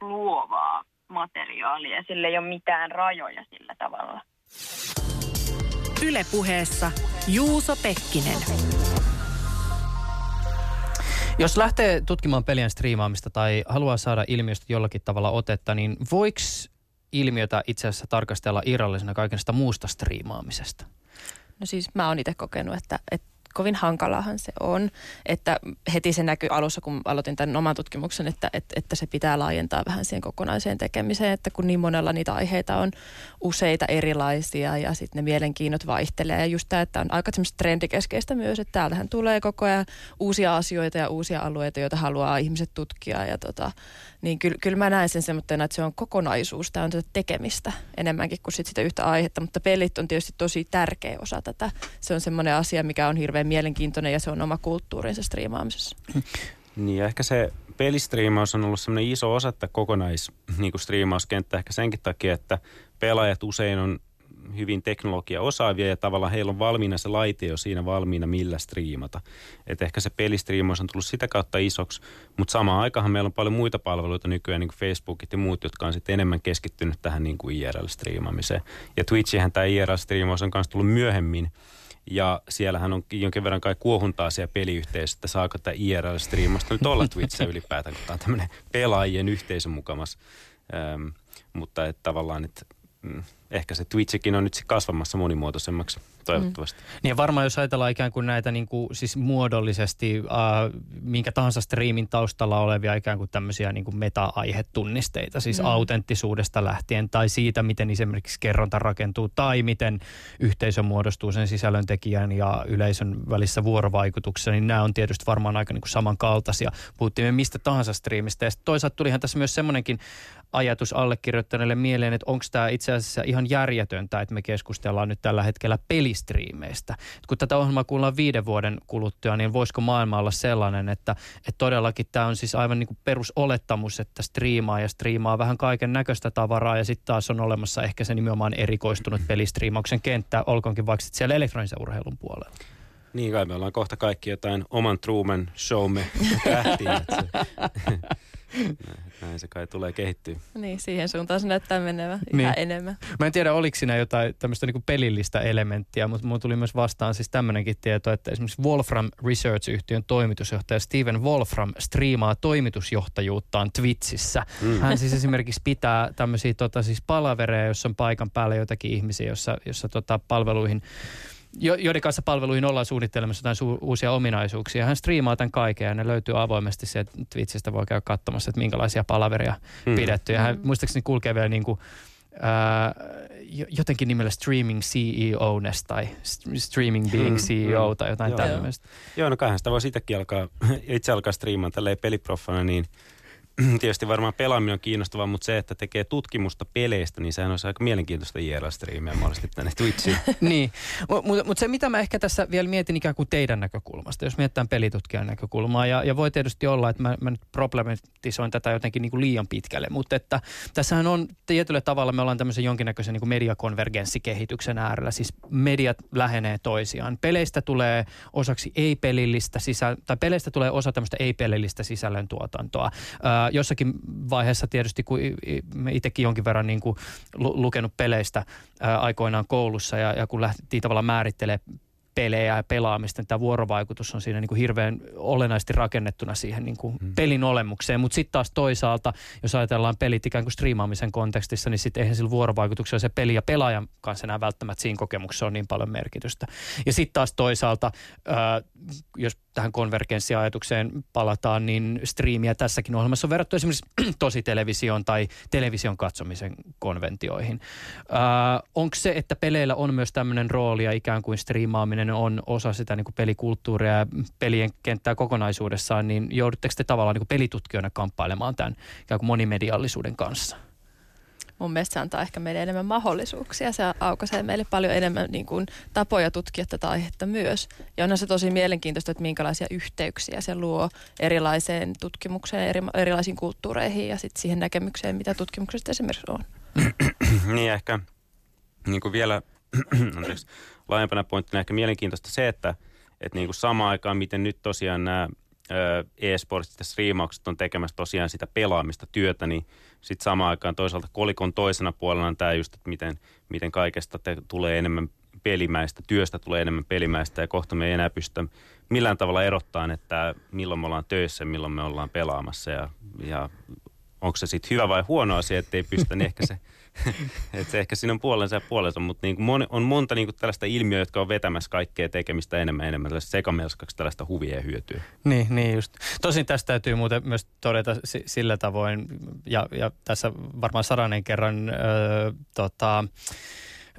luovaa materiaalia. Sillä ei ole mitään rajoja sillä tavalla. Ylepuheessa Juuso Pekkinen. Jos lähtee tutkimaan pelien striimaamista tai haluaa saada ilmiöstä jollakin tavalla otetta, niin voiko ilmiötä itse asiassa tarkastella irrallisena kaikesta muusta striimaamisesta? No siis mä oon itse kokenut, että, että kovin hankalahan se on, että heti se näkyy alussa, kun aloitin tämän oman tutkimuksen, että, että, että se pitää laajentaa vähän siihen kokonaiseen tekemiseen, että kun niin monella niitä aiheita on useita erilaisia ja sitten ne mielenkiinnot vaihtelee. Ja just tämä, että on aika trendikeskeistä myös, että täältähän tulee koko ajan uusia asioita ja uusia alueita, joita haluaa ihmiset tutkia ja tota, niin kyllä, kyllä mä näen sen semmoinen, että se on kokonaisuus, tämä on tätä tekemistä enemmänkin kuin sit sitä yhtä aihetta, mutta pelit on tietysti tosi tärkeä osa tätä. Se on semmoinen asia, mikä on hirveän mielenkiintoinen ja se on oma kulttuurinsa striimaamisessa. Niin ehkä se pelistriimaus on ollut semmoinen iso osa tätä kokonais niin striimauskenttää ehkä senkin takia, että pelaajat usein on hyvin teknologia osaavia ja tavallaan heillä on valmiina se laite jo siinä valmiina, millä striimata. Et ehkä se pelistriimaus on tullut sitä kautta isoksi, mutta samaan aikaan meillä on paljon muita palveluita nykyään, niin kuin Facebookit ja muut, jotka on sitten enemmän keskittynyt tähän niin kuin IRL-striimaamiseen. Ja Twitchihän tämä IRL-striimaus on myös tullut myöhemmin, ja siellähän on jonkin verran kai kuohuntaa siellä peliyhteisössä, että saako tämä IRL-striimasta nyt olla Twitchissä ylipäätään, kun tämä on tämmöinen pelaajien yhteisön mukamas. Ähm, mutta että tavallaan, että mm, ehkä se Twitchikin on nyt kasvamassa monimuotoisemmaksi toivottavasti. Mm. Niin varmaan jos ajatellaan ikään kuin näitä niin kuin, siis muodollisesti äh, minkä tahansa striimin taustalla olevia ikään kuin tämmöisiä niin kuin meta-aihetunnisteita, siis mm. autenttisuudesta lähtien tai siitä, miten esimerkiksi kerronta rakentuu tai miten yhteisö muodostuu sen sisällöntekijän ja yleisön välissä vuorovaikutuksessa, niin nämä on tietysti varmaan aika niin kuin samankaltaisia. Puhuttiin me mistä tahansa striimistä ja toisaalta tulihan tässä myös semmoinenkin ajatus allekirjoittaneelle mieleen, että onko tämä itse asiassa ihan järjetöntä, että me keskustellaan nyt tällä hetkellä pelistriimeistä. Kun tätä ohjelmaa kuullaan viiden vuoden kuluttua, niin voisiko maailma olla sellainen, että, että todellakin tämä on siis aivan niin kuin perusolettamus, että striimaa ja striimaa vähän kaiken näköistä tavaraa ja sitten taas on olemassa ehkä se nimenomaan erikoistunut pelistriimauksen kenttä, olkoonkin vaikka siellä elektronisen urheilun puolella. Niin kai me ollaan kohta kaikki jotain oman Truman showme tähtiä. *laughs* Näin se kai tulee kehittyä. Niin, siihen suuntaan se näyttää menevän niin. enemmän. Mä en tiedä, oliko siinä jotain tämmöistä niin pelillistä elementtiä, mutta mulla tuli myös vastaan siis tämmöinenkin tieto, että esimerkiksi Wolfram Research-yhtiön toimitusjohtaja Steven Wolfram striimaa toimitusjohtajuuttaan Twitchissä. Mm. Hän siis esimerkiksi pitää tämmöisiä tota, siis palavereja, jossa on paikan päällä jotakin ihmisiä, jossa, jossa tota, palveluihin jo, joiden kanssa palveluihin ollaan suunnittelemassa jotain su- uusia ominaisuuksia. Hän striimaa tämän kaiken ja ne löytyy avoimesti se, että Twitchistä voi käydä katsomassa, että minkälaisia palaveria mm. pidetty. Ja hän mm. muistaakseni kulkee vielä niin kuin, ää, jotenkin nimellä Streaming CEO tai Streaming Being CEO mm, tai jotain joo. tämmöistä. Joo, no kaihan sitä voisi itsekin alkaa, *laughs* itse alkaa striimaan tälleen peliproffana, niin – *clears throat* tietysti varmaan pelaaminen on kiinnostavaa, mutta se, että tekee tutkimusta peleistä, niin sehän olisi aika mielenkiintoista IRL-striimiä mahdollisesti tänne Twitchiin. *laughs* niin, mutta mut se mitä mä ehkä tässä vielä mietin ikään kuin teidän näkökulmasta, jos mietitään pelitutkijan näkökulmaa, ja, ja voi tietysti olla, että mä, mä nyt problematisoin tätä jotenkin niin kuin liian pitkälle, mutta että tässähän on tietyllä tavalla, me ollaan tämmöisen jonkinnäköisen niin kuin mediakonvergenssikehityksen äärellä, siis mediat lähenee toisiaan. Peleistä tulee osaksi ei-pelillistä sisältöä, tai peleistä tulee osa tämmöistä ei-pelillistä sisällöntuotantoa jossakin vaiheessa tietysti, kun itsekin jonkin verran niin kuin lukenut peleistä ää, aikoinaan koulussa ja, ja kun lähtiin tavallaan määrittelemään pelejä ja pelaamista, niin tämä vuorovaikutus on siinä niin kuin hirveän olennaisesti rakennettuna siihen niin kuin mm. pelin olemukseen. Mutta sitten taas toisaalta, jos ajatellaan pelit ikään kuin striimaamisen kontekstissa, niin sitten eihän sillä vuorovaikutuksella se peli ja pelaajan kanssa enää välttämättä siinä kokemuksessa on niin paljon merkitystä. Ja sitten taas toisaalta, ää, jos tähän konvergenssiajatukseen palataan, niin striimiä tässäkin ohjelmassa on verrattu esimerkiksi *clears throat* tositelevisioon tai television katsomisen konventioihin. Onko se, että peleillä on myös tämmöinen rooli ja ikään kuin striimaaminen on osa sitä niin kuin pelikulttuuria ja pelien kenttää kokonaisuudessaan, niin joudutteko te tavallaan niin kuin pelitutkijoina kamppailemaan tämän ikään kuin monimediallisuuden kanssa? mun mielestä se antaa ehkä meille enemmän mahdollisuuksia. Se aukaisee meille paljon enemmän niin kuin, tapoja tutkia tätä aihetta myös. Ja onhan se tosi mielenkiintoista, että minkälaisia yhteyksiä se luo erilaiseen tutkimukseen, eri, erilaisiin kulttuureihin ja sitten siihen näkemykseen, mitä tutkimuksesta esimerkiksi on. *clears throat* niin ehkä niin kuin vielä *clears throat* anteeksi, laajempana pointtina ehkä mielenkiintoista se, että, että niin kuin samaan aikaan, miten nyt tosiaan nämä e-sportit ja striimaukset on tekemässä tosiaan sitä pelaamista työtä, niin sitten samaan aikaan toisaalta kolikon toisena puolella on tämä just, että miten, miten kaikesta te, tulee enemmän pelimäistä, työstä tulee enemmän pelimäistä ja kohta me ei enää pystytä millään tavalla erottaa, että milloin me ollaan töissä, milloin me ollaan pelaamassa ja, ja onko se sitten hyvä vai huono asia, että ei pystytä, niin ehkä se *laughs* *laughs* että se ehkä siinä on puolensa ja puolensa, mutta niin kuin on monta niin kuin tällaista ilmiöä, jotka on vetämässä kaikkea tekemistä enemmän enemmän tällaista sekamelskaksi tällaista huvia ja hyötyä. Niin, niin just. Tosin tästä täytyy muuten myös todeta sillä tavoin, ja, ja tässä varmaan saranen kerran öö, tota,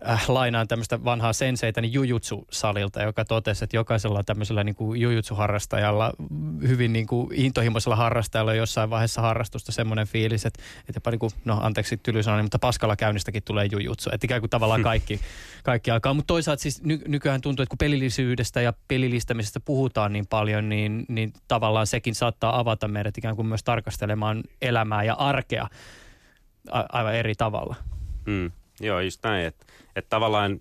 äh, lainaan tämmöistä vanhaa senseitä niin Jujutsu-salilta, joka totesi, että jokaisella tämmöisellä niin kuin Jujutsu-harrastajalla, hyvin niin kuin intohimoisella harrastajalla on jossain vaiheessa harrastusta semmoinen fiilis, että, että jopa niin kuin, no anteeksi tylysana, mutta paskalla käynnistäkin tulee Jujutsu. Että ikään kuin tavallaan hmm. kaikki, kaikki alkaa. Mutta toisaalta siis ny, nykyään tuntuu, että kun pelillisyydestä ja pelillistämisestä puhutaan niin paljon, niin, niin tavallaan sekin saattaa avata meidät ikään kuin myös tarkastelemaan elämää ja arkea aivan eri tavalla. Mm. Joo, just näin. Että et tavallaan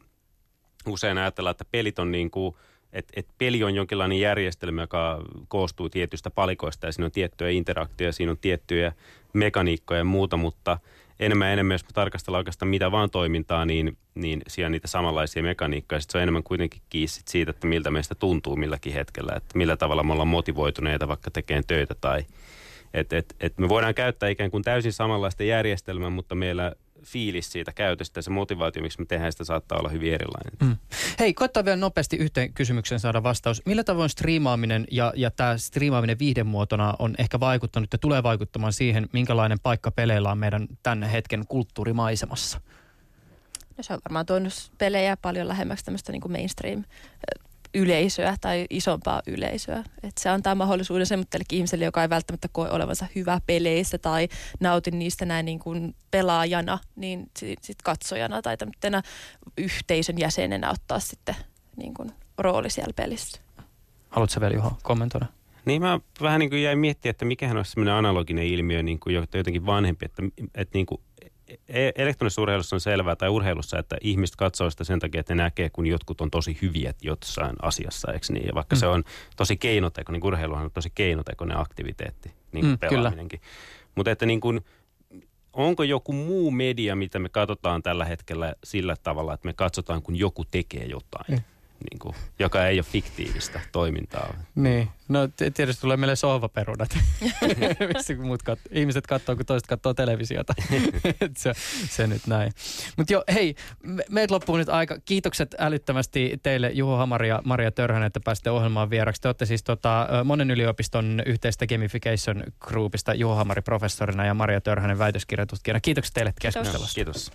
usein ajatellaan, että pelit on niin kuin, että et peli on jonkinlainen järjestelmä, joka koostuu tietystä palikoista ja siinä on tiettyjä interakteja, siinä on tiettyjä mekaniikkoja ja muuta, mutta enemmän enemmän, jos me tarkastellaan oikeastaan mitä vaan toimintaa, niin, niin siellä on niitä samanlaisia mekaniikkoja. Sitten se on enemmän kuitenkin kiinni siitä, että miltä meistä tuntuu milläkin hetkellä, että millä tavalla me ollaan motivoituneita vaikka tekemään töitä tai että et, et me voidaan käyttää ikään kuin täysin samanlaista järjestelmää, mutta meillä fiilis siitä käytöstä ja se motivaatio, miksi me tehdään sitä, saattaa olla hyvin erilainen. Mm. Hei, koittaa vielä nopeasti yhteen kysymykseen saada vastaus. Millä tavoin striimaaminen ja, ja tämä striimaaminen viihdemuotona on ehkä vaikuttanut ja tulee vaikuttamaan siihen, minkälainen paikka peleillä on meidän tänne hetken kulttuurimaisemassa? No se on varmaan tuonut pelejä paljon lähemmäksi tämmöistä niin kuin mainstream yleisöä tai isompaa yleisöä. Et se antaa mahdollisuuden semmoittellekin ihmiselle, joka ei välttämättä koe olevansa hyvä peleissä tai nauti niistä näin niin kuin pelaajana, niin sitten sit katsojana tai tämmöisenä yhteisön jäsenenä ottaa sitten niin kuin rooli siellä pelissä. Haluatko vielä Juho kommentoida? Niin mä vähän niin kuin jäin miettimään, että mikähän olisi semmoinen analoginen ilmiö niin kuin jotenkin vanhempi, että, että niin kuin elektronisessa urheilussa on selvää, tai urheilussa, että ihmiset katsoo sitä sen takia, että ne näkee, kun jotkut on tosi hyviä jossain asiassa, eikö niin? Ja vaikka mm. se on tosi keinoteko, niin urheiluhan on tosi keinotekoinen aktiviteetti, niin mm, pelaaminenkin. Mutta että niin kuin, onko joku muu media, mitä me katsotaan tällä hetkellä sillä tavalla, että me katsotaan, kun joku tekee jotain? Mm niin kuin, joka ei ole fiktiivistä toimintaa. Niin, no tietysti tulee meille sohvaperunat, *laughs* missä muut kat- ihmiset katsoo, kun toiset katsoo televisiota. *laughs* se, se nyt näin. Mutta jo, hei, me, meitä loppuu nyt aika. Kiitokset älyttömästi teille Juho Hamari ja Maria Törhänen, että pääsitte ohjelmaan vieraksi. Te olette siis tota, monen yliopiston yhteistä Gamification Groupista Juho Hamari professorina ja Maria Törhänen väitöskirjatutkijana. Kiitokset teille keskustelusta. Kiitos.